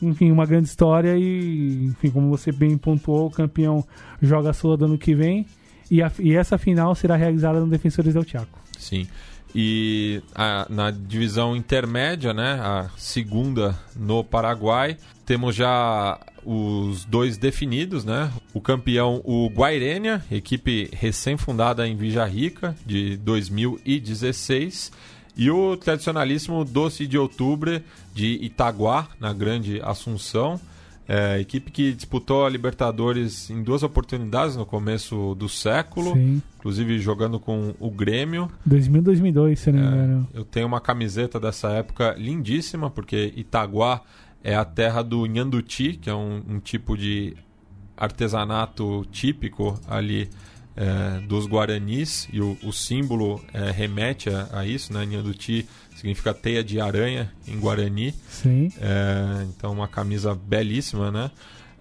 Enfim, uma grande história e, enfim, como você bem pontuou, o campeão joga a sua do ano que vem e, a, e essa final será realizada no Defensores del Chaco. Sim. E a, na divisão intermédia, né, a segunda no Paraguai, temos já os dois definidos, né? O campeão, o Guairênia, equipe recém-fundada em Vija Rica, de 2016, e o tradicionalíssimo Doce de Outubro de Itaguá, na Grande Assunção. É, equipe que disputou a Libertadores em duas oportunidades no começo do século, Sim. inclusive jogando com o Grêmio. 2000 2002, se não me é, engano. Eu tenho uma camiseta dessa época lindíssima, porque Itaguá é a terra do Nhanduti, que é um, um tipo de artesanato típico ali é, dos Guaranis, e o, o símbolo é, remete a, a, isso, né? Nhanduti significa teia de aranha em Guarani. Sim. É, então, uma camisa belíssima, né?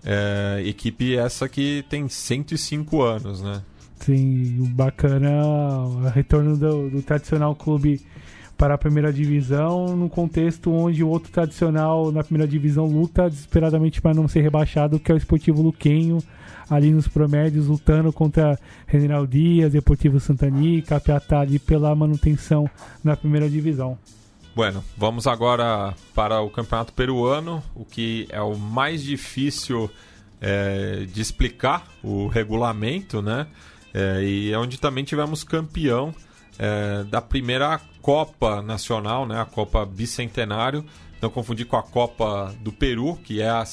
É, equipe essa que tem 105 anos, né? Sim, bacana o retorno do, do tradicional clube para a primeira divisão, num contexto onde o outro tradicional na primeira divisão luta desesperadamente para não ser rebaixado, que é o Esportivo Luquenho, ali nos promédios, lutando contra General Dias, Deportivo Santani, Capiatá ali pela manutenção na primeira divisão. Bueno, vamos agora para o Campeonato Peruano, o que é o mais difícil é, de explicar o regulamento, né? É, e é onde também tivemos campeão é, da primeira Copa Nacional, né? A Copa Bicentenário. Não confundir com a Copa do Peru, que é a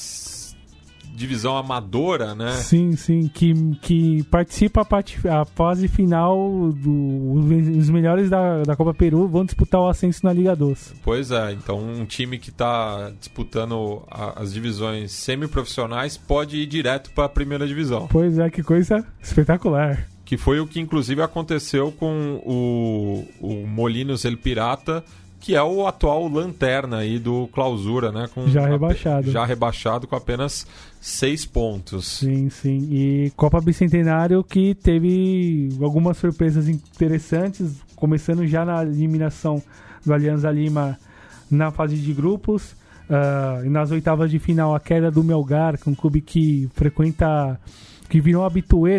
divisão amadora, né? Sim, sim, que, que participa a, parte, a fase final do, os melhores da, da Copa Peru vão disputar o ascenso na Liga Doce. Pois é, então um time que está disputando a, as divisões semiprofissionais pode ir direto para a primeira divisão. Pois é, que coisa espetacular. Que foi o que inclusive aconteceu com o, o Molinos El Pirata, que é o atual lanterna aí do Clausura, né? Com já rebaixado. Já rebaixado com apenas seis pontos. Sim, sim. E Copa Bicentenário que teve algumas surpresas interessantes, começando já na eliminação do Alianza Lima na fase de grupos. Uh, e nas oitavas de final, a queda do Melgar, que é um clube que frequenta, que virou habituê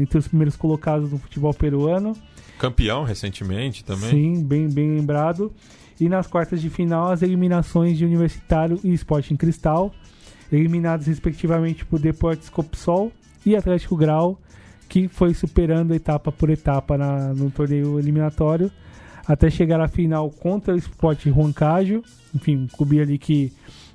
entre os primeiros colocados no futebol peruano. Campeão recentemente também. Sim, bem, bem lembrado. E nas quartas de final, as eliminações de Universitário e Sporting Cristal, eliminados respectivamente por Deportes Copsol e Atlético Grau, que foi superando etapa por etapa na, no torneio eliminatório, até chegar à final contra o Sport Huancajo, enfim, um clube ali que,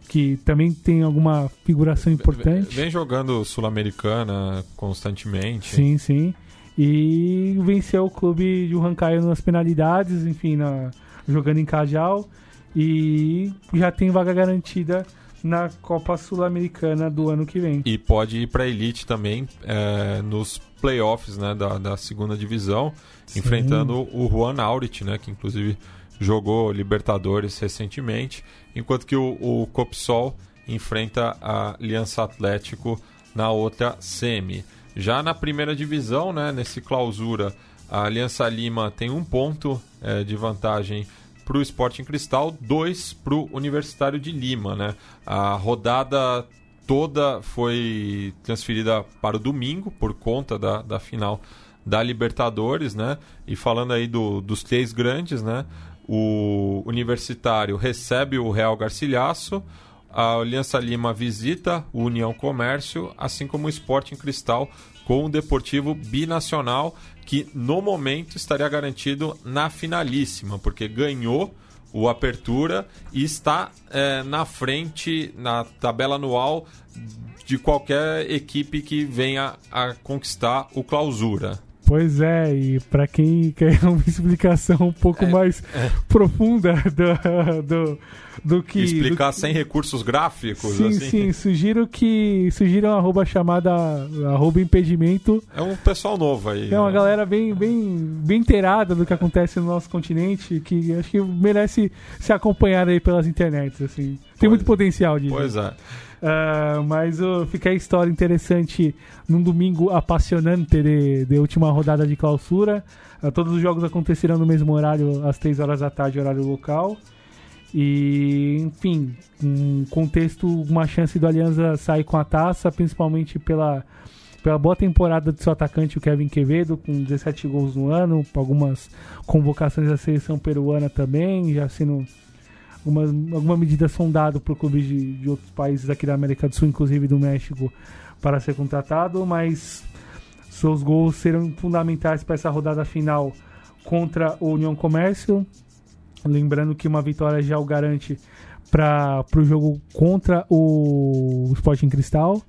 que também tem alguma figuração importante. Vem jogando Sul-Americana constantemente. Sim, sim. E venceu o clube de Huancayo nas penalidades, enfim, na, jogando em Cajal. E já tem vaga garantida na Copa Sul-Americana do ano que vem. E pode ir para a elite também é, nos playoffs né, da, da segunda divisão, Sim. enfrentando o Juan Aurit, né, que inclusive jogou Libertadores recentemente, enquanto que o, o Copsol enfrenta a Aliança Atlético na outra semi. Já na primeira divisão, né, nesse clausura, a Aliança Lima tem um ponto é, de vantagem para o Sporting Cristal, dois para o Universitário de Lima. Né? A rodada toda foi transferida para o domingo por conta da, da final da Libertadores, né? E falando aí do, dos três grandes, né? O Universitário recebe o Real Garcilhaço, a Aliança Lima visita o União Comércio, assim como o Sporting Cristal com o Deportivo Binacional, que no momento estaria garantido na finalíssima, porque ganhou o Apertura e está é, na frente na tabela anual de qualquer equipe que venha a conquistar o Clausura. Pois é, e para quem quer uma explicação um pouco é, mais é. profunda do, do, do que. Explicar do, sem recursos gráficos? Sim, assim. sim. Sugiro que. Sugiro arroba chamada arroba impedimento. É um pessoal novo aí. É uma né? galera bem, bem, bem inteirada do que acontece no nosso continente, que acho que merece ser acompanhada aí pelas internets, assim. Tem pois, muito potencial disso. Pois é. Uh, mas uh, fica a história interessante num domingo apaixonante de, de última rodada de clausura. Uh, todos os jogos acontecerão no mesmo horário, às 3 horas da tarde, horário local. E, enfim, um contexto, uma chance do Aliança sair com a taça, principalmente pela, pela boa temporada de seu atacante, o Kevin Quevedo, com 17 gols no ano, algumas convocações da seleção peruana também, já sendo alguma, alguma medida sondado por clubes de, de outros países aqui da América do Sul, inclusive do México, para ser contratado, mas seus gols serão fundamentais para essa rodada final contra o União Comércio. Lembrando que uma vitória já o garante para o jogo contra o Sporting Cristal.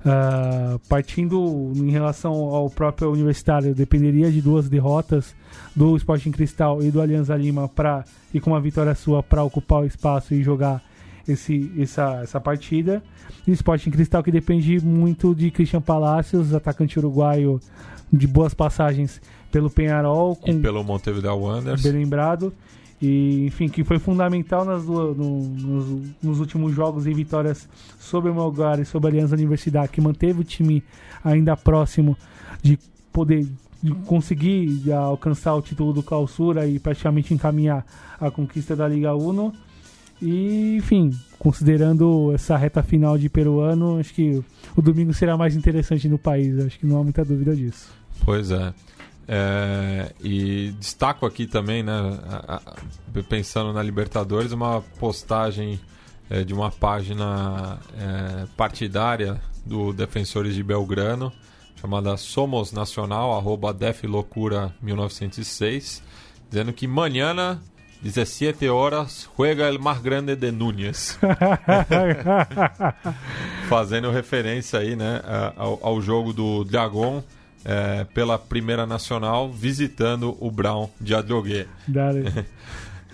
Uh, partindo em relação ao próprio Universitário, dependeria de duas derrotas do Sporting Cristal e do Alianza Lima para e com uma vitória sua para ocupar o espaço e jogar esse, essa, essa partida. E o Sporting Cristal que depende muito de Christian Palacios, atacante uruguaio de boas passagens pelo Penharol com, e pelo Montevideo Wanderers. Bem lembrado. E, enfim, que foi fundamental nas, no, nos, nos, últimos jogos e vitórias sobre o Melgar e sobre a Aliança Universidade, que manteve o time ainda próximo de poder conseguir alcançar o título do Clausura e praticamente encaminhar a conquista da Liga Uno. E, enfim, considerando essa reta final de peruano, acho que o domingo será mais interessante no país. Acho que não há muita dúvida disso. Pois é. É, e destaco aqui também, né, pensando na Libertadores, uma postagem é, de uma página é, partidária do Defensores de Belgrano, chamada Somos Nacional, arroba Deflocura 1906, dizendo que manhã 17 horas, juega el mais grande de Núñez. Fazendo referência aí, né, ao, ao jogo do Dragon é, pela Primeira Nacional, visitando o Brown de Adrogué.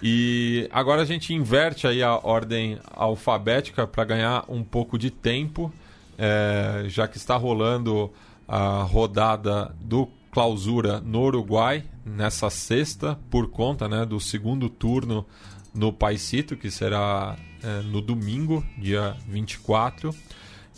e agora a gente inverte aí a ordem alfabética para ganhar um pouco de tempo, é, já que está rolando a rodada do clausura no Uruguai nessa sexta, por conta né, do segundo turno no Paisito, que será é, no domingo, dia 24.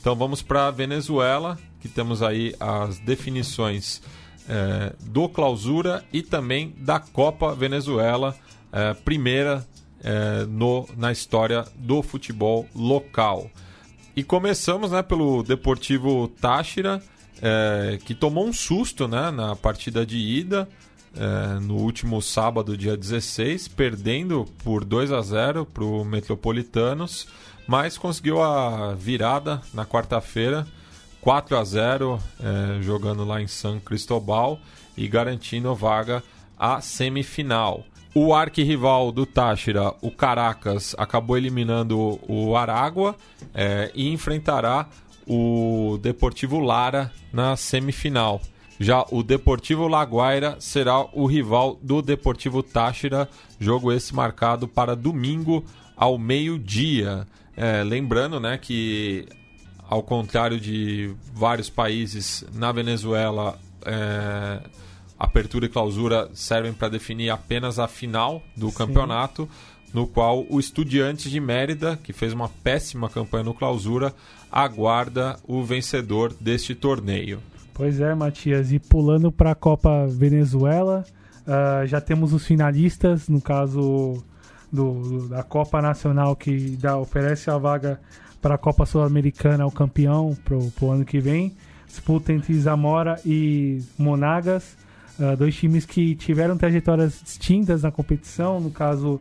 Então vamos para Venezuela, que temos aí as definições é, do clausura e também da Copa Venezuela, é, primeira é, no, na história do futebol local. E começamos né, pelo Deportivo Táchira, é, que tomou um susto né, na partida de ida é, no último sábado, dia 16, perdendo por 2 a 0 para o Metropolitanos, mas conseguiu a virada na quarta-feira 4 a 0 é, jogando lá em São Cristóbal e garantindo vaga à semifinal. O arquirrival do Táchira, o Caracas, acabou eliminando o Aragua é, e enfrentará o Deportivo Lara na semifinal. Já o Deportivo Laguaira será o rival do Deportivo Táchira, jogo esse marcado para domingo ao meio-dia. É, lembrando né, que, ao contrário de vários países, na Venezuela, é, apertura e clausura servem para definir apenas a final do Sim. campeonato, no qual o Estudiantes de Mérida, que fez uma péssima campanha no clausura, aguarda o vencedor deste torneio. Pois é, Matias. E pulando para a Copa Venezuela, uh, já temos os finalistas, no caso do, da Copa Nacional, que dá, oferece a vaga para a Copa Sul-Americana, o campeão, para o ano que vem. Disputa entre Zamora e Monagas, uh, dois times que tiveram trajetórias distintas na competição. No caso,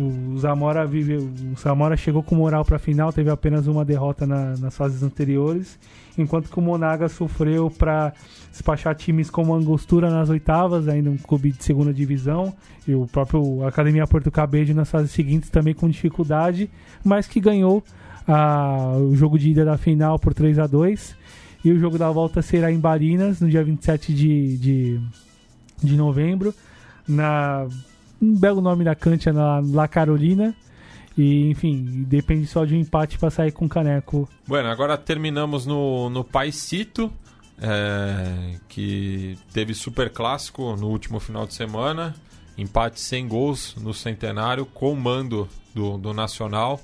o Zamora, vive, o Zamora chegou com moral para a final, teve apenas uma derrota na, nas fases anteriores, enquanto que o Monaga sofreu para despachar times como Angostura nas oitavas, ainda um clube de segunda divisão, e o próprio Academia Porto Cabedelo nas fases seguintes também com dificuldade, mas que ganhou a, o jogo de ida da final por 3 a 2 e o jogo da volta será em Barinas, no dia 27 de, de, de novembro, na um belo nome da Cantia na Carolina. E, enfim, depende só de um empate para sair com o caneco. Bueno, agora terminamos no, no Paisito, é, que teve super clássico no último final de semana. Empate sem gols no centenário, com mando do, do Nacional.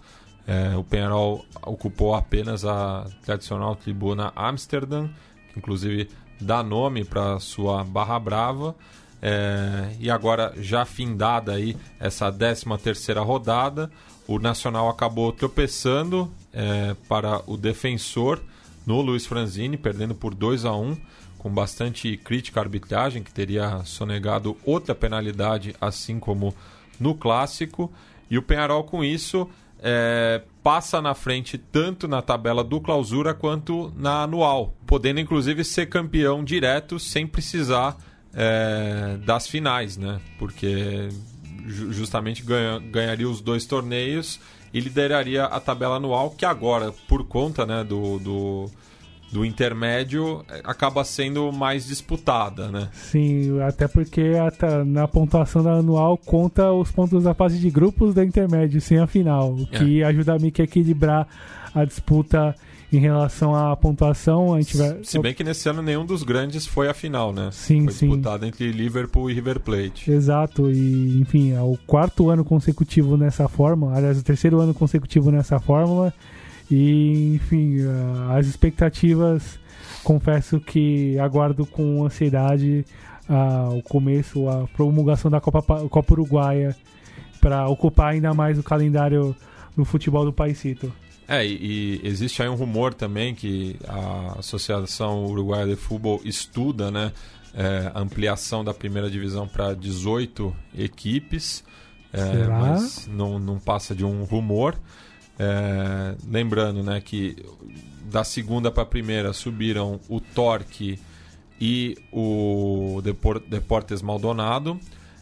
É, o Penarol ocupou apenas a tradicional tribuna Amsterdam, que inclusive dá nome para sua Barra Brava. É, e agora já findada aí essa 13 terceira rodada, o Nacional acabou tropeçando é, para o defensor no Luiz Franzini, perdendo por 2 a 1 com bastante crítica à arbitragem, que teria sonegado outra penalidade, assim como no clássico. E o Penharol, com isso, é, passa na frente tanto na tabela do clausura quanto na anual, podendo inclusive ser campeão direto sem precisar é, das finais, né? Porque justamente ganha, ganharia os dois torneios e lideraria a tabela anual, que agora, por conta né, do, do, do intermédio, acaba sendo mais disputada, né? Sim, até porque a, na pontuação da anual conta os pontos da fase de grupos da intermédio, sem a final, o que é. ajuda a equilibrar a disputa em relação à pontuação, a gente vai... Se bem que nesse ano nenhum dos grandes foi a final, né? Sim, foi sim. disputado entre Liverpool e River Plate. Exato, e enfim, é o quarto ano consecutivo nessa fórmula, aliás, o terceiro ano consecutivo nessa fórmula, e enfim, as expectativas, confesso que aguardo com ansiedade o começo, a promulgação da Copa, Copa Uruguaia para ocupar ainda mais o calendário do futebol do Paisito. É, e, e, existe aí um rumor também que a Associação Uruguaia de Futebol estuda, né, é, a ampliação da primeira divisão para 18 equipes, é, mas não, não passa de um rumor. É, lembrando, né, que da segunda para a primeira subiram o Torque e o Deportes Maldonado.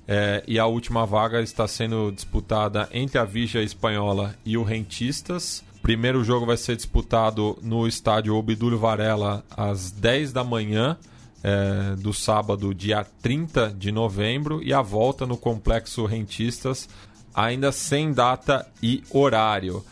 É, e a última vaga está sendo disputada entre a Vigia Espanhola e o Rentistas. Primeiro jogo vai ser disputado no estádio Obdúlio Varela às 10 da manhã é, do sábado, dia 30 de novembro, e a volta no Complexo Rentistas, ainda sem data e horário.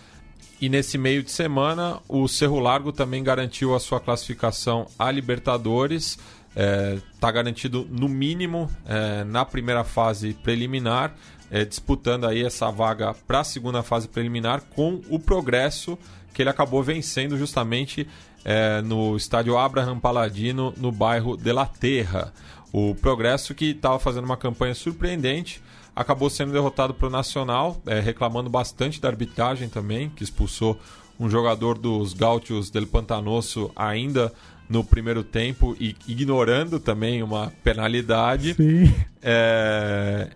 E nesse meio de semana, o Cerro Largo também garantiu a sua classificação a Libertadores. Está é, tá garantido no mínimo é, na primeira fase preliminar é, disputando aí essa vaga para a segunda fase preliminar com o progresso que ele acabou vencendo justamente é, no estádio Abraham Paladino, no bairro de La Terra. O progresso que estava fazendo uma campanha surpreendente acabou sendo derrotado para o Nacional, é, reclamando bastante da arbitragem também, que expulsou um jogador dos Gaúchos del Pantanoso ainda no primeiro tempo e ignorando também uma penalidade. Sim. É,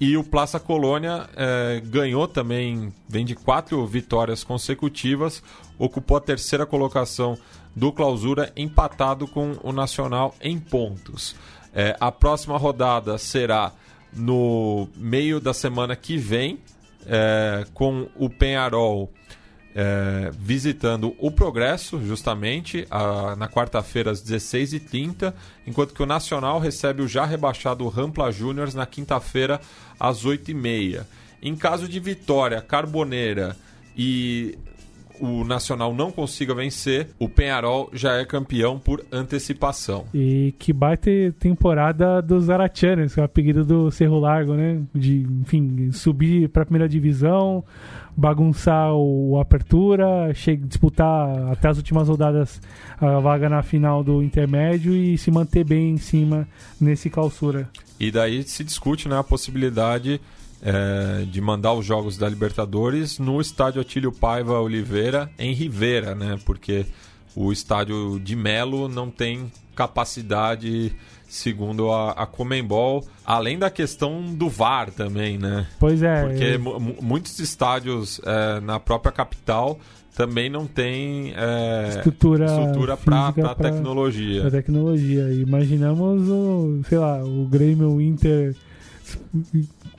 e o Plaça Colônia é, ganhou também, vem de quatro vitórias consecutivas, ocupou a terceira colocação do Clausura, empatado com o Nacional em pontos. É, a próxima rodada será no meio da semana que vem, é, com o Penharol é, visitando o Progresso, justamente, a, na quarta-feira às 16h30, enquanto que o Nacional recebe o já rebaixado Rampla Júnior na quinta-feira às 8h30. Em caso de vitória, Carboneira e o Nacional não consiga vencer, o Penharol já é campeão por antecipação. E que baita temporada dos Arachanes, que é o apelido do Cerro Largo, né? De, enfim, subir para a primeira divisão, bagunçar o Apertura, disputar até as últimas rodadas a vaga na final do intermédio e se manter bem em cima nesse clausura. E daí se discute né, a possibilidade é, de mandar os jogos da Libertadores no estádio Atílio Paiva Oliveira, em Rivera, né? Porque o estádio de Melo não tem capacidade segundo a, a Comembol, além da questão do VAR também, né? Pois é. Porque muitos estádios é, na própria capital também não tem é, estrutura, estrutura para tecnologia. Pra tecnologia. Imaginamos o, sei lá, o Grêmio Inter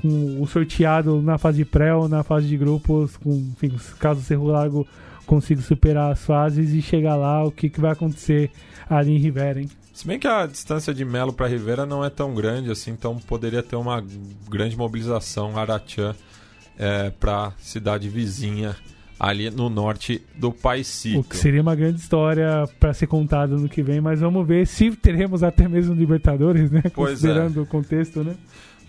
com o sorteado na fase pré ou na fase de grupos, com, enfim, caso o Cerro Largo consiga superar as fases e chegar lá, o que, que vai acontecer ali em Rivera, hein? Se bem que a distância de Melo para Rivera não é tão grande assim, então poderia ter uma grande mobilização Aratiã é, para cidade vizinha ali no norte do Paisito. O que seria uma grande história para ser contada no que vem, mas vamos ver se teremos até mesmo Libertadores, né? Pois Considerando é. o contexto, né?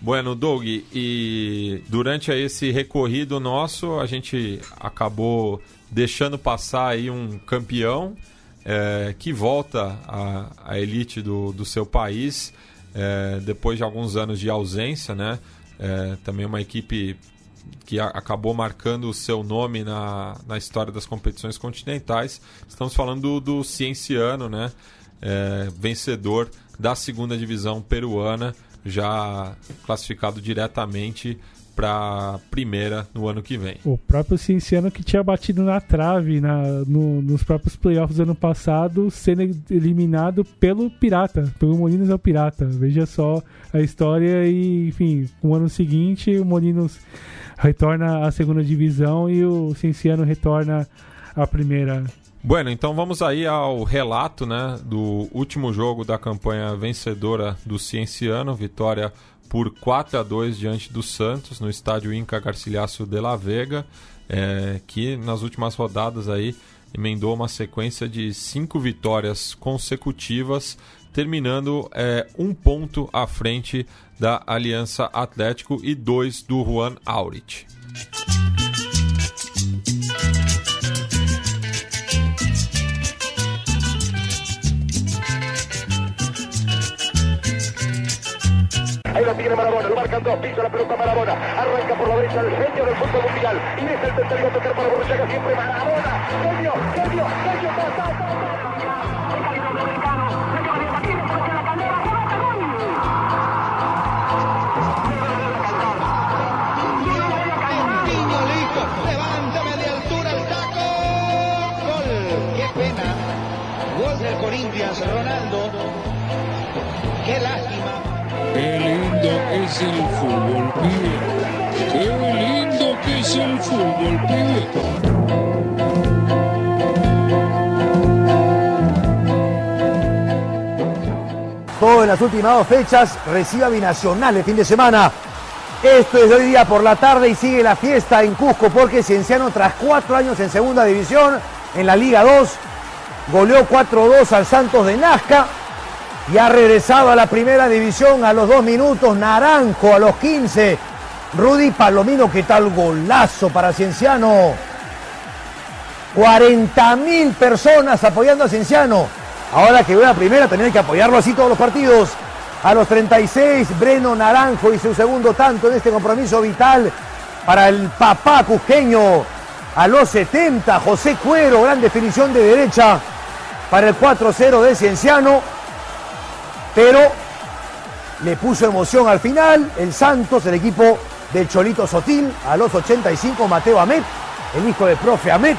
Bueno, Doug, e durante esse recorrido nosso, a gente acabou deixando passar aí um campeão é, que volta à, elite do, do seu país é, depois de alguns anos de ausência, né? É, também uma equipe que a, acabou marcando o seu nome na, na história das competições continentais. Estamos falando do, do Cienciano, né? É, vencedor da segunda divisão peruana já classificado diretamente para primeira no ano que vem. O próprio Cienciano que tinha batido na trave na, no, nos próprios playoffs ano passado, sendo eliminado pelo Pirata, pelo Molinos é o Pirata. Veja só a história e, enfim, no ano seguinte o Molinos retorna à segunda divisão e o Cienciano retorna à primeira. Bueno, então vamos aí ao relato né, do último jogo da campanha vencedora do Cienciano, vitória por 4 a 2 diante do Santos no estádio Inca Garcilhaço de la Vega, é, que nas últimas rodadas aí emendou uma sequência de cinco vitórias consecutivas, terminando é, um ponto à frente da Aliança Atlético e dois do Juan Aurich. Ahí lo tiene Marabona, lo marcan dos, pisa la pelota Marabona, arranca por la derecha el genio del fútbol mundial. Y deja el tercero a tocar para Borruchaga siempre. Marabona, genio, genio, genio, ta, ta, el fútbol, pibe. Todo en las últimas dos fechas recibe a Binacional el fin de semana. Esto es de hoy día por la tarde y sigue la fiesta en Cusco porque Cienciano tras cuatro años en segunda división en la Liga 2 goleó 4-2 al Santos de Nazca y ha regresado a la primera división a los dos minutos. Naranjo a los 15. Rudy Palomino, ¿qué tal golazo para Cienciano? 40 mil personas apoyando a Cienciano. Ahora que a la primera, también que apoyarlo así todos los partidos. A los 36, Breno Naranjo y su segundo tanto en este compromiso vital para el papá cusqueño. A los 70, José Cuero, gran definición de derecha para el 4-0 de Cienciano pero le puso emoción al final el Santos, el equipo del Cholito Sotil, a los 85 Mateo Amet, el hijo del profe Amet,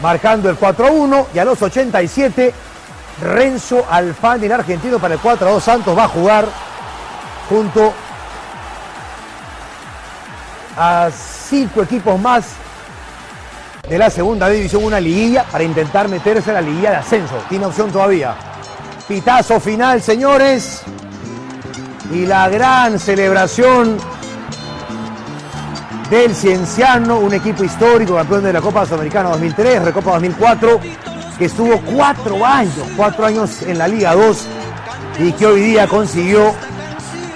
marcando el 4-1 y a los 87 Renzo Alfani, el argentino, para el 4-2 Santos va a jugar junto a cinco equipos más de la segunda división, una liguilla para intentar meterse en la liguilla de ascenso. Tiene opción todavía. Pitazo final, señores. Y la gran celebración del Cienciano, un equipo histórico, campeón de la Copa Sudamericana 2003, Recopa 2004, que estuvo cuatro años, cuatro años en la Liga 2 y que hoy día consiguió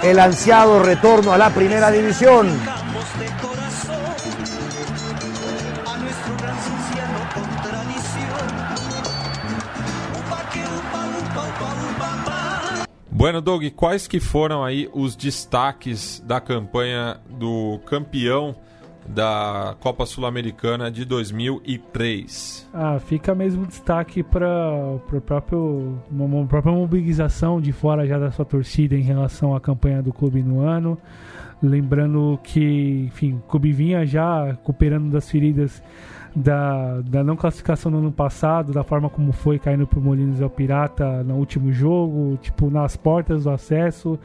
el ansiado retorno a la primera división. Bueno, Doug, quais que foram aí os destaques da campanha do campeão da Copa Sul-Americana de 2003? Ah, fica mesmo destaque para a própria mobilização de fora já da sua torcida em relação à campanha do clube no ano. Lembrando que, enfim, o clube vinha já recuperando das feridas da, da não classificação no ano passado, da forma como foi caindo pro Molinos ao Pirata no último jogo, tipo, nas portas do acesso.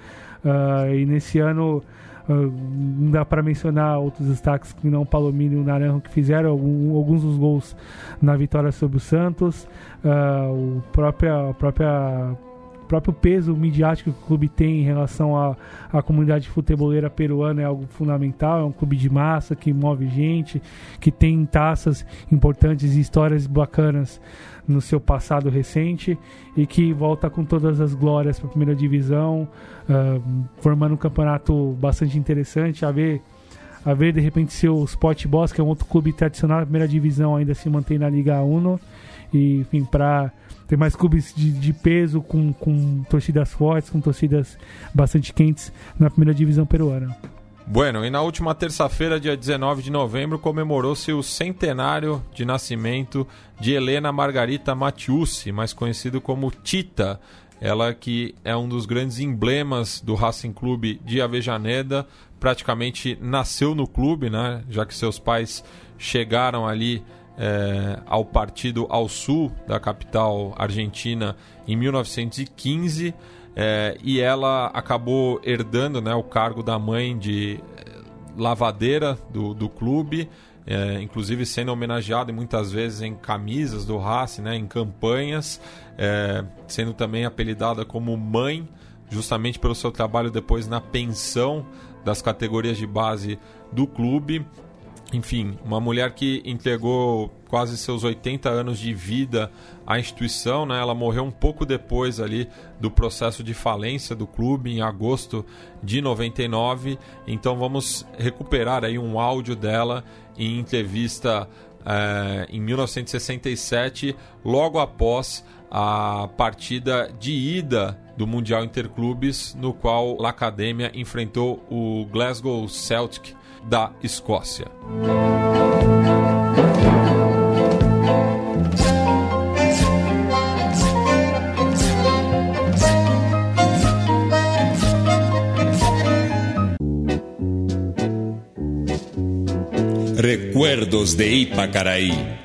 Uh, e nesse ano uh, não dá para mencionar outros destaques que não o Palomino e o Naranjo que fizeram algum, alguns dos gols na vitória sobre o Santos. Uh, o própria, a própria próprio peso midiático que o clube tem em relação à, à comunidade futeboleira peruana é algo fundamental. É um clube de massa que move gente, que tem taças importantes e histórias bacanas no seu passado recente e que volta com todas as glórias para a primeira divisão, uh, formando um campeonato bastante interessante. A ver, a ver de repente se o Sport Boss, que é um outro clube tradicional da primeira divisão, ainda se mantém na Liga 1. E, enfim, para tem mais clubes de, de peso, com, com torcidas fortes, com torcidas bastante quentes na primeira divisão peruana. Bueno, e na última terça-feira, dia 19 de novembro, comemorou-se o centenário de nascimento de Helena Margarita Matiusi, mais conhecido como Tita. Ela que é um dos grandes emblemas do Racing Clube de Avejaneda, praticamente nasceu no clube, né? Já que seus pais chegaram ali é, ao partido ao sul da capital argentina em 1915 é, e ela acabou herdando né, o cargo da mãe de é, lavadeira do, do clube, é, inclusive sendo homenageada muitas vezes em camisas do Racing, né, em campanhas, é, sendo também apelidada como mãe, justamente pelo seu trabalho depois na pensão das categorias de base do clube enfim, uma mulher que entregou quase seus 80 anos de vida à instituição, né? Ela morreu um pouco depois ali do processo de falência do clube em agosto de 99. Então vamos recuperar aí um áudio dela em entrevista é, em 1967, logo após a partida de ida do Mundial Interclubes, no qual a Academia enfrentou o Glasgow Celtic da Escócia. Recuerdos de Ipacaraí.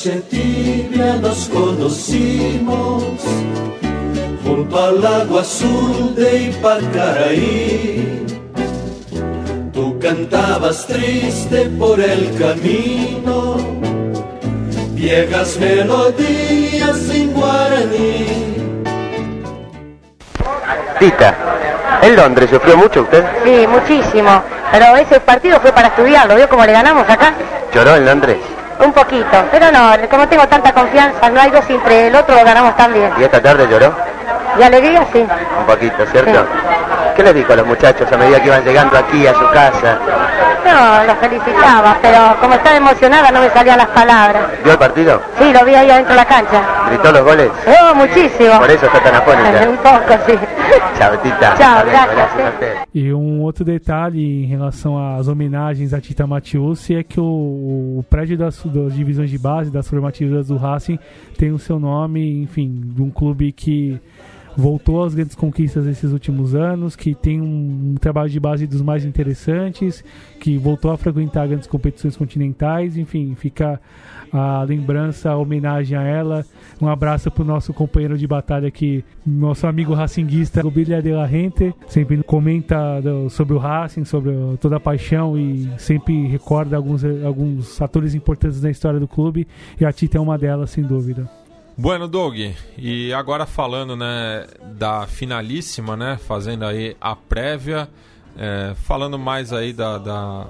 Noche tibia nos conocimos junto al agua azul de Ipacaraí. Tú cantabas triste por el camino, viejas melodías en guaraní. Tita, ¿en Londres sufrió mucho usted? Sí, muchísimo. Pero ese partido fue para estudiarlo, ¿vio cómo le ganamos acá? ¿Lloró en Londres? Un poquito, pero no, como tengo tanta confianza, no hay dos entre el otro, lo ganamos también. ¿Y esta tarde lloró? De alegría, sí. Un poquito, ¿cierto? ¿Qué les dijo a los muchachos a medida que iban llegando aquí a su casa? No, los felicitaba, pero como estaba emocionada no me salían las palabras. ¿Vio el partido? Sí, lo vi ahí adentro de la cancha. ¿Gritó los goles? Oh, muchísimo. Por eso está tan afónica. Un poco, sí. Tchau, Tita. Tchau, graças. E um outro detalhe em relação às homenagens a Tita Matiusi é que o, o prédio das, das, divisões de base, das formativas do Racing, tem o seu nome, enfim, de um clube que voltou às grandes conquistas desses últimos anos, que tem um, um, trabalho de base dos mais interessantes, que voltou a frequentar grandes competições continentais, enfim, fica a lembrança, a homenagem a ela. Um abraço pro nosso companheiro de batalha aqui, nosso amigo racinguista, Rubilha de la Gente, sempre comenta do, sobre o Racing, sobre toda a paixão e sempre recorda alguns, alguns atores importantes na história do clube, e a Tita é uma delas, sem dúvida. Bueno, Doug, e agora falando né, da finalíssima, né, fazendo aí a prévia, é, falando mais aí da, da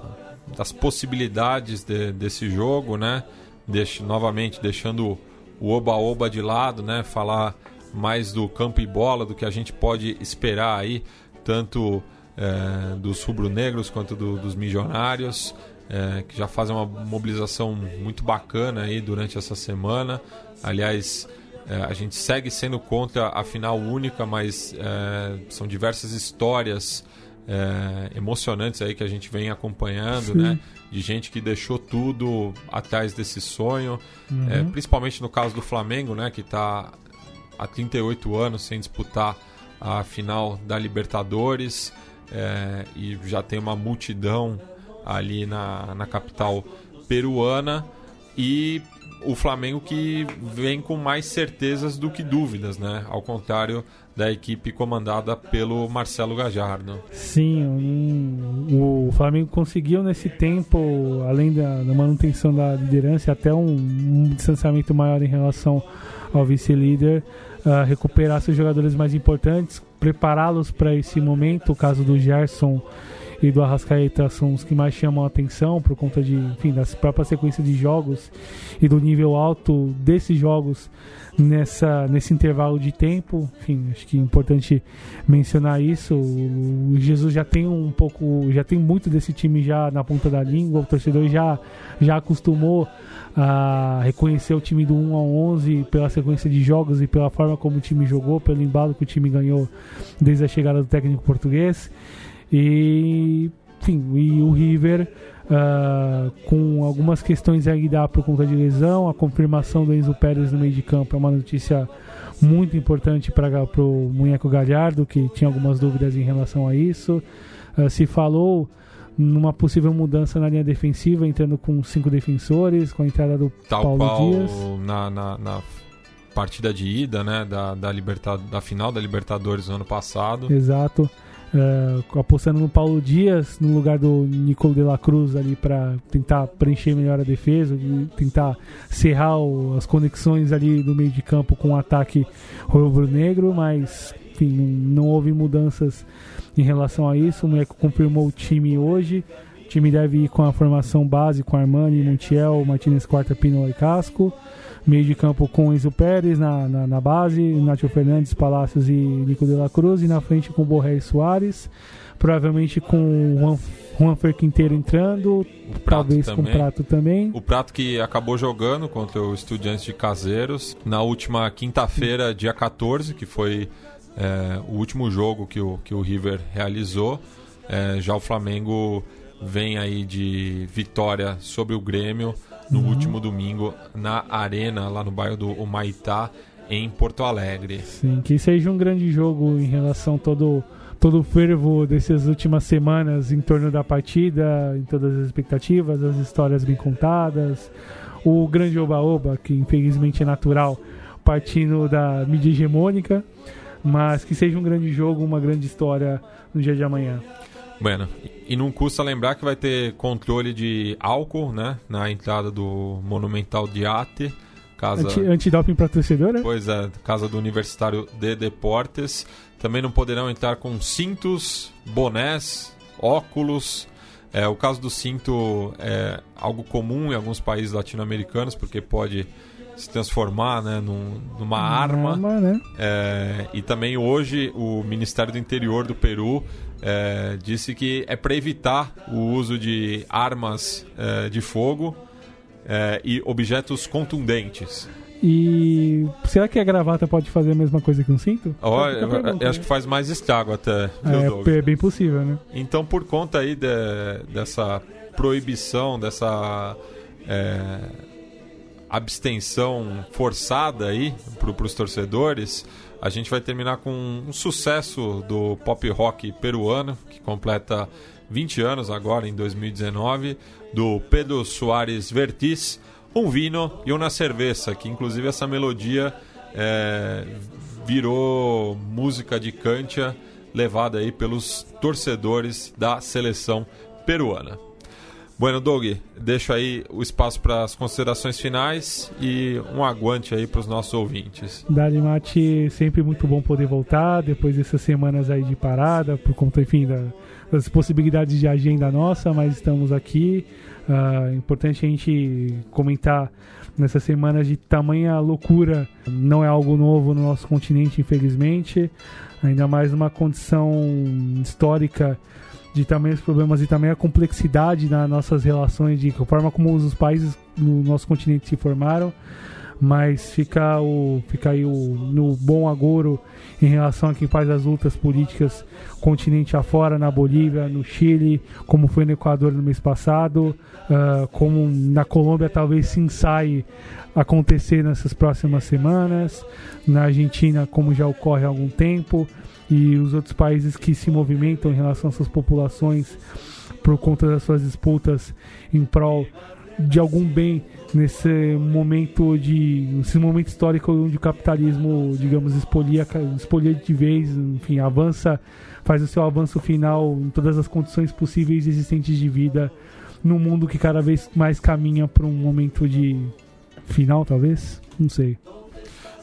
das possibilidades de, desse jogo, né, Deixo, novamente deixando o oba-oba de lado, né, falar mais do campo e bola, do que a gente pode esperar aí, tanto é, dos rubro-negros quanto do, dos milionários, é, que já fazem uma mobilização muito bacana aí durante essa semana. Aliás, é, a gente segue sendo contra a final única, mas é, são diversas histórias é, emocionantes aí que a gente vem acompanhando, Sim. né? De gente que deixou tudo atrás desse sonho, uhum. é, principalmente no caso do Flamengo, né? Que está há 38 anos sem disputar a final da Libertadores é, e já tem uma multidão ali na, na capital peruana e o Flamengo que vem com mais certezas do que dúvidas, né? Ao contrário da equipe comandada pelo Marcelo Gajardo. Sim, um, o Flamengo conseguiu nesse tempo, além da, da manutenção da liderança, até um, um, distanciamento maior em relação ao vice-líder, uh, recuperar seus jogadores mais importantes, prepará-los para esse momento. O caso do Gerson e do Arrascaeta são os que mais chamam a atenção por conta de, enfim, das próprias sequências de jogos e do nível alto desses jogos nessa nesse intervalo de tempo. Enfim, acho que é importante mencionar isso. O Jesus já tem um pouco, já tem muito desse time já na ponta da língua. O torcedor já já acostumou a reconhecer o time do 1 ao 11 pela sequência de jogos e pela forma como o time jogou, pelo embalo que o time ganhou desde a chegada do técnico português. E, enfim, e o River uh, com algumas questões aí dá por conta de lesão, a confirmação do Enzo Pérez no meio de campo é uma notícia muito importante para o Munheco Galhardo, que tinha algumas dúvidas em relação a isso. Uh, se falou numa possível mudança na linha defensiva, entrando com cinco defensores, com a entrada do Tal Paulo Dias. Na, na, na partida de ida, né, da, da, Libertad da final da Libertadores no ano passado. Exato uh, apostando no Paulo Dias no lugar do Nicolo de la Cruz ali para tentar preencher melhor a defesa, tentar serrar o, as conexões ali do meio de campo com o ataque rubro-negro, mas enfim, não, não, houve mudanças em relação a isso. O Meco confirmou o time hoje. O time deve ir com a formação base com Armani, Montiel, Martinez Quarta, Pino e Casco meio de campo com Enzo Pérez na, na, na base, Nacho Fernandes, Palácios e Nico de la Cruz, e na frente com Borré e Soares, provavelmente com Juan, Juan Fer Quinteiro entrando, talvez também. com o Prato também. O Prato que acabou jogando contra o Estudiantes de Caseiros na última quinta-feira, dia 14, que foi é, o último jogo que o, que o River realizou. É, já o Flamengo vem aí de vitória sobre o Grêmio no uhum. último domingo na Arena, lá no bairro do Humaitá, em Porto Alegre. Sim, que seja um grande jogo em relação a todo todo o fervo dessas últimas semanas em torno da partida, em todas as expectativas, as histórias bem contadas, o grande oba-oba, que infelizmente é natural, partindo da mídia hegemônica, mas que seja um grande jogo, uma grande história no dia de amanhã. Bueno, e não custa lembrar que vai ter controle de álcool, né? Na entrada do Monumental de Ate. Casa... Anti, antidoping para torcedor, né? Pois é, casa do Universitário de Deportes. Também não poderão entrar com cintos, bonés, óculos. É, o caso do cinto é algo comum em alguns países latino-americanos, porque pode se transformar né, num, numa arma. arma né? é, e também hoje o Ministério do Interior do Peru é, disse que é para evitar o uso de armas é, de fogo é, e objetos contundentes. E será que a gravata pode fazer a mesma coisa que um cinto? Oh, eu, eu, eu, acho que faz mais estrago até. É, é, bem possível, né? Então, por conta aí de, dessa proibição, dessa é, abstenção forçada aí para os torcedores, a gente vai terminar com um sucesso do pop rock peruano, que completa 20 anos agora, em 2019, do Pedro Soares Vertiz, um vino e uma cerveja, que inclusive essa melodia é, virou música de cantia levada aí pelos torcedores da seleção peruana. Bueno, Doug, deixo aí o espaço para as considerações finais e um aguante aí para os nossos ouvintes. Dali Mate, sempre muito bom poder voltar depois dessas semanas aí de parada, por conta, enfim, da, das possibilidades de agenda nossa, mas estamos aqui. Uh, importante a gente comentar nessas semanas de tamanha loucura, não é algo novo no nosso continente, infelizmente, ainda mais numa condição histórica de tamanhos problemas e também a complexidade nas nossas relações, de forma como os países no nosso continente se formaram. Mas fica, o, fica aí o, no bom agouro em relação a quem faz as lutas políticas continente afora, na Bolívia, no Chile, como foi no Equador no mês passado, uh, como na Colômbia talvez se ensaie acontecer nessas próximas semanas, na Argentina, como já ocorre há algum tempo e os outros países que se movimentam em relação às suas populações por conta das suas disputas em prol de algum bem nesse momento de nesse momento histórico onde o capitalismo digamos expolia expolia de vez enfim avança faz o seu avanço final em todas as condições possíveis existentes de vida no mundo que cada vez mais caminha para um momento de final talvez? Não sei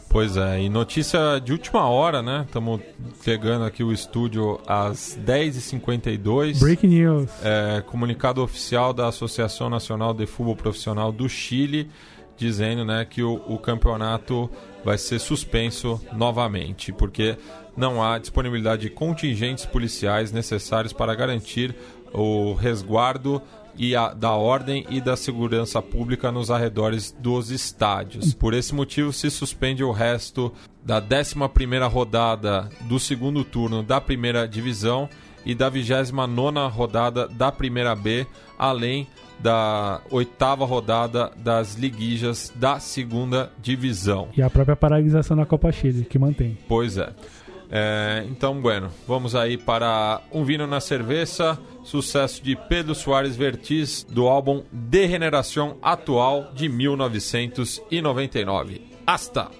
Pois é, e notícia de última hora, né? Estamos chegando aqui o estúdio às 10h52. Breaking news. É, comunicado oficial da Associação Nacional de Futebol Profissional do Chile, dizendo né, que o, o campeonato vai ser suspenso novamente, porque não há disponibilidade de contingentes policiais necessários para garantir o resguardo e a, da ordem e da segurança pública nos arredores dos estádios. Por esse motivo, se suspende o resto da 11 rodada do segundo turno da primeira divisão e da 29 rodada da primeira B, além da oitava rodada das liguijas da segunda divisão. E a própria paralisação da Copa Chile, que mantém. Pois é. É, então, bueno, vamos aí para Um Vino na Cerveja, sucesso de Pedro Soares Vertiz, do álbum Degeneração Atual de 1999. Hasta!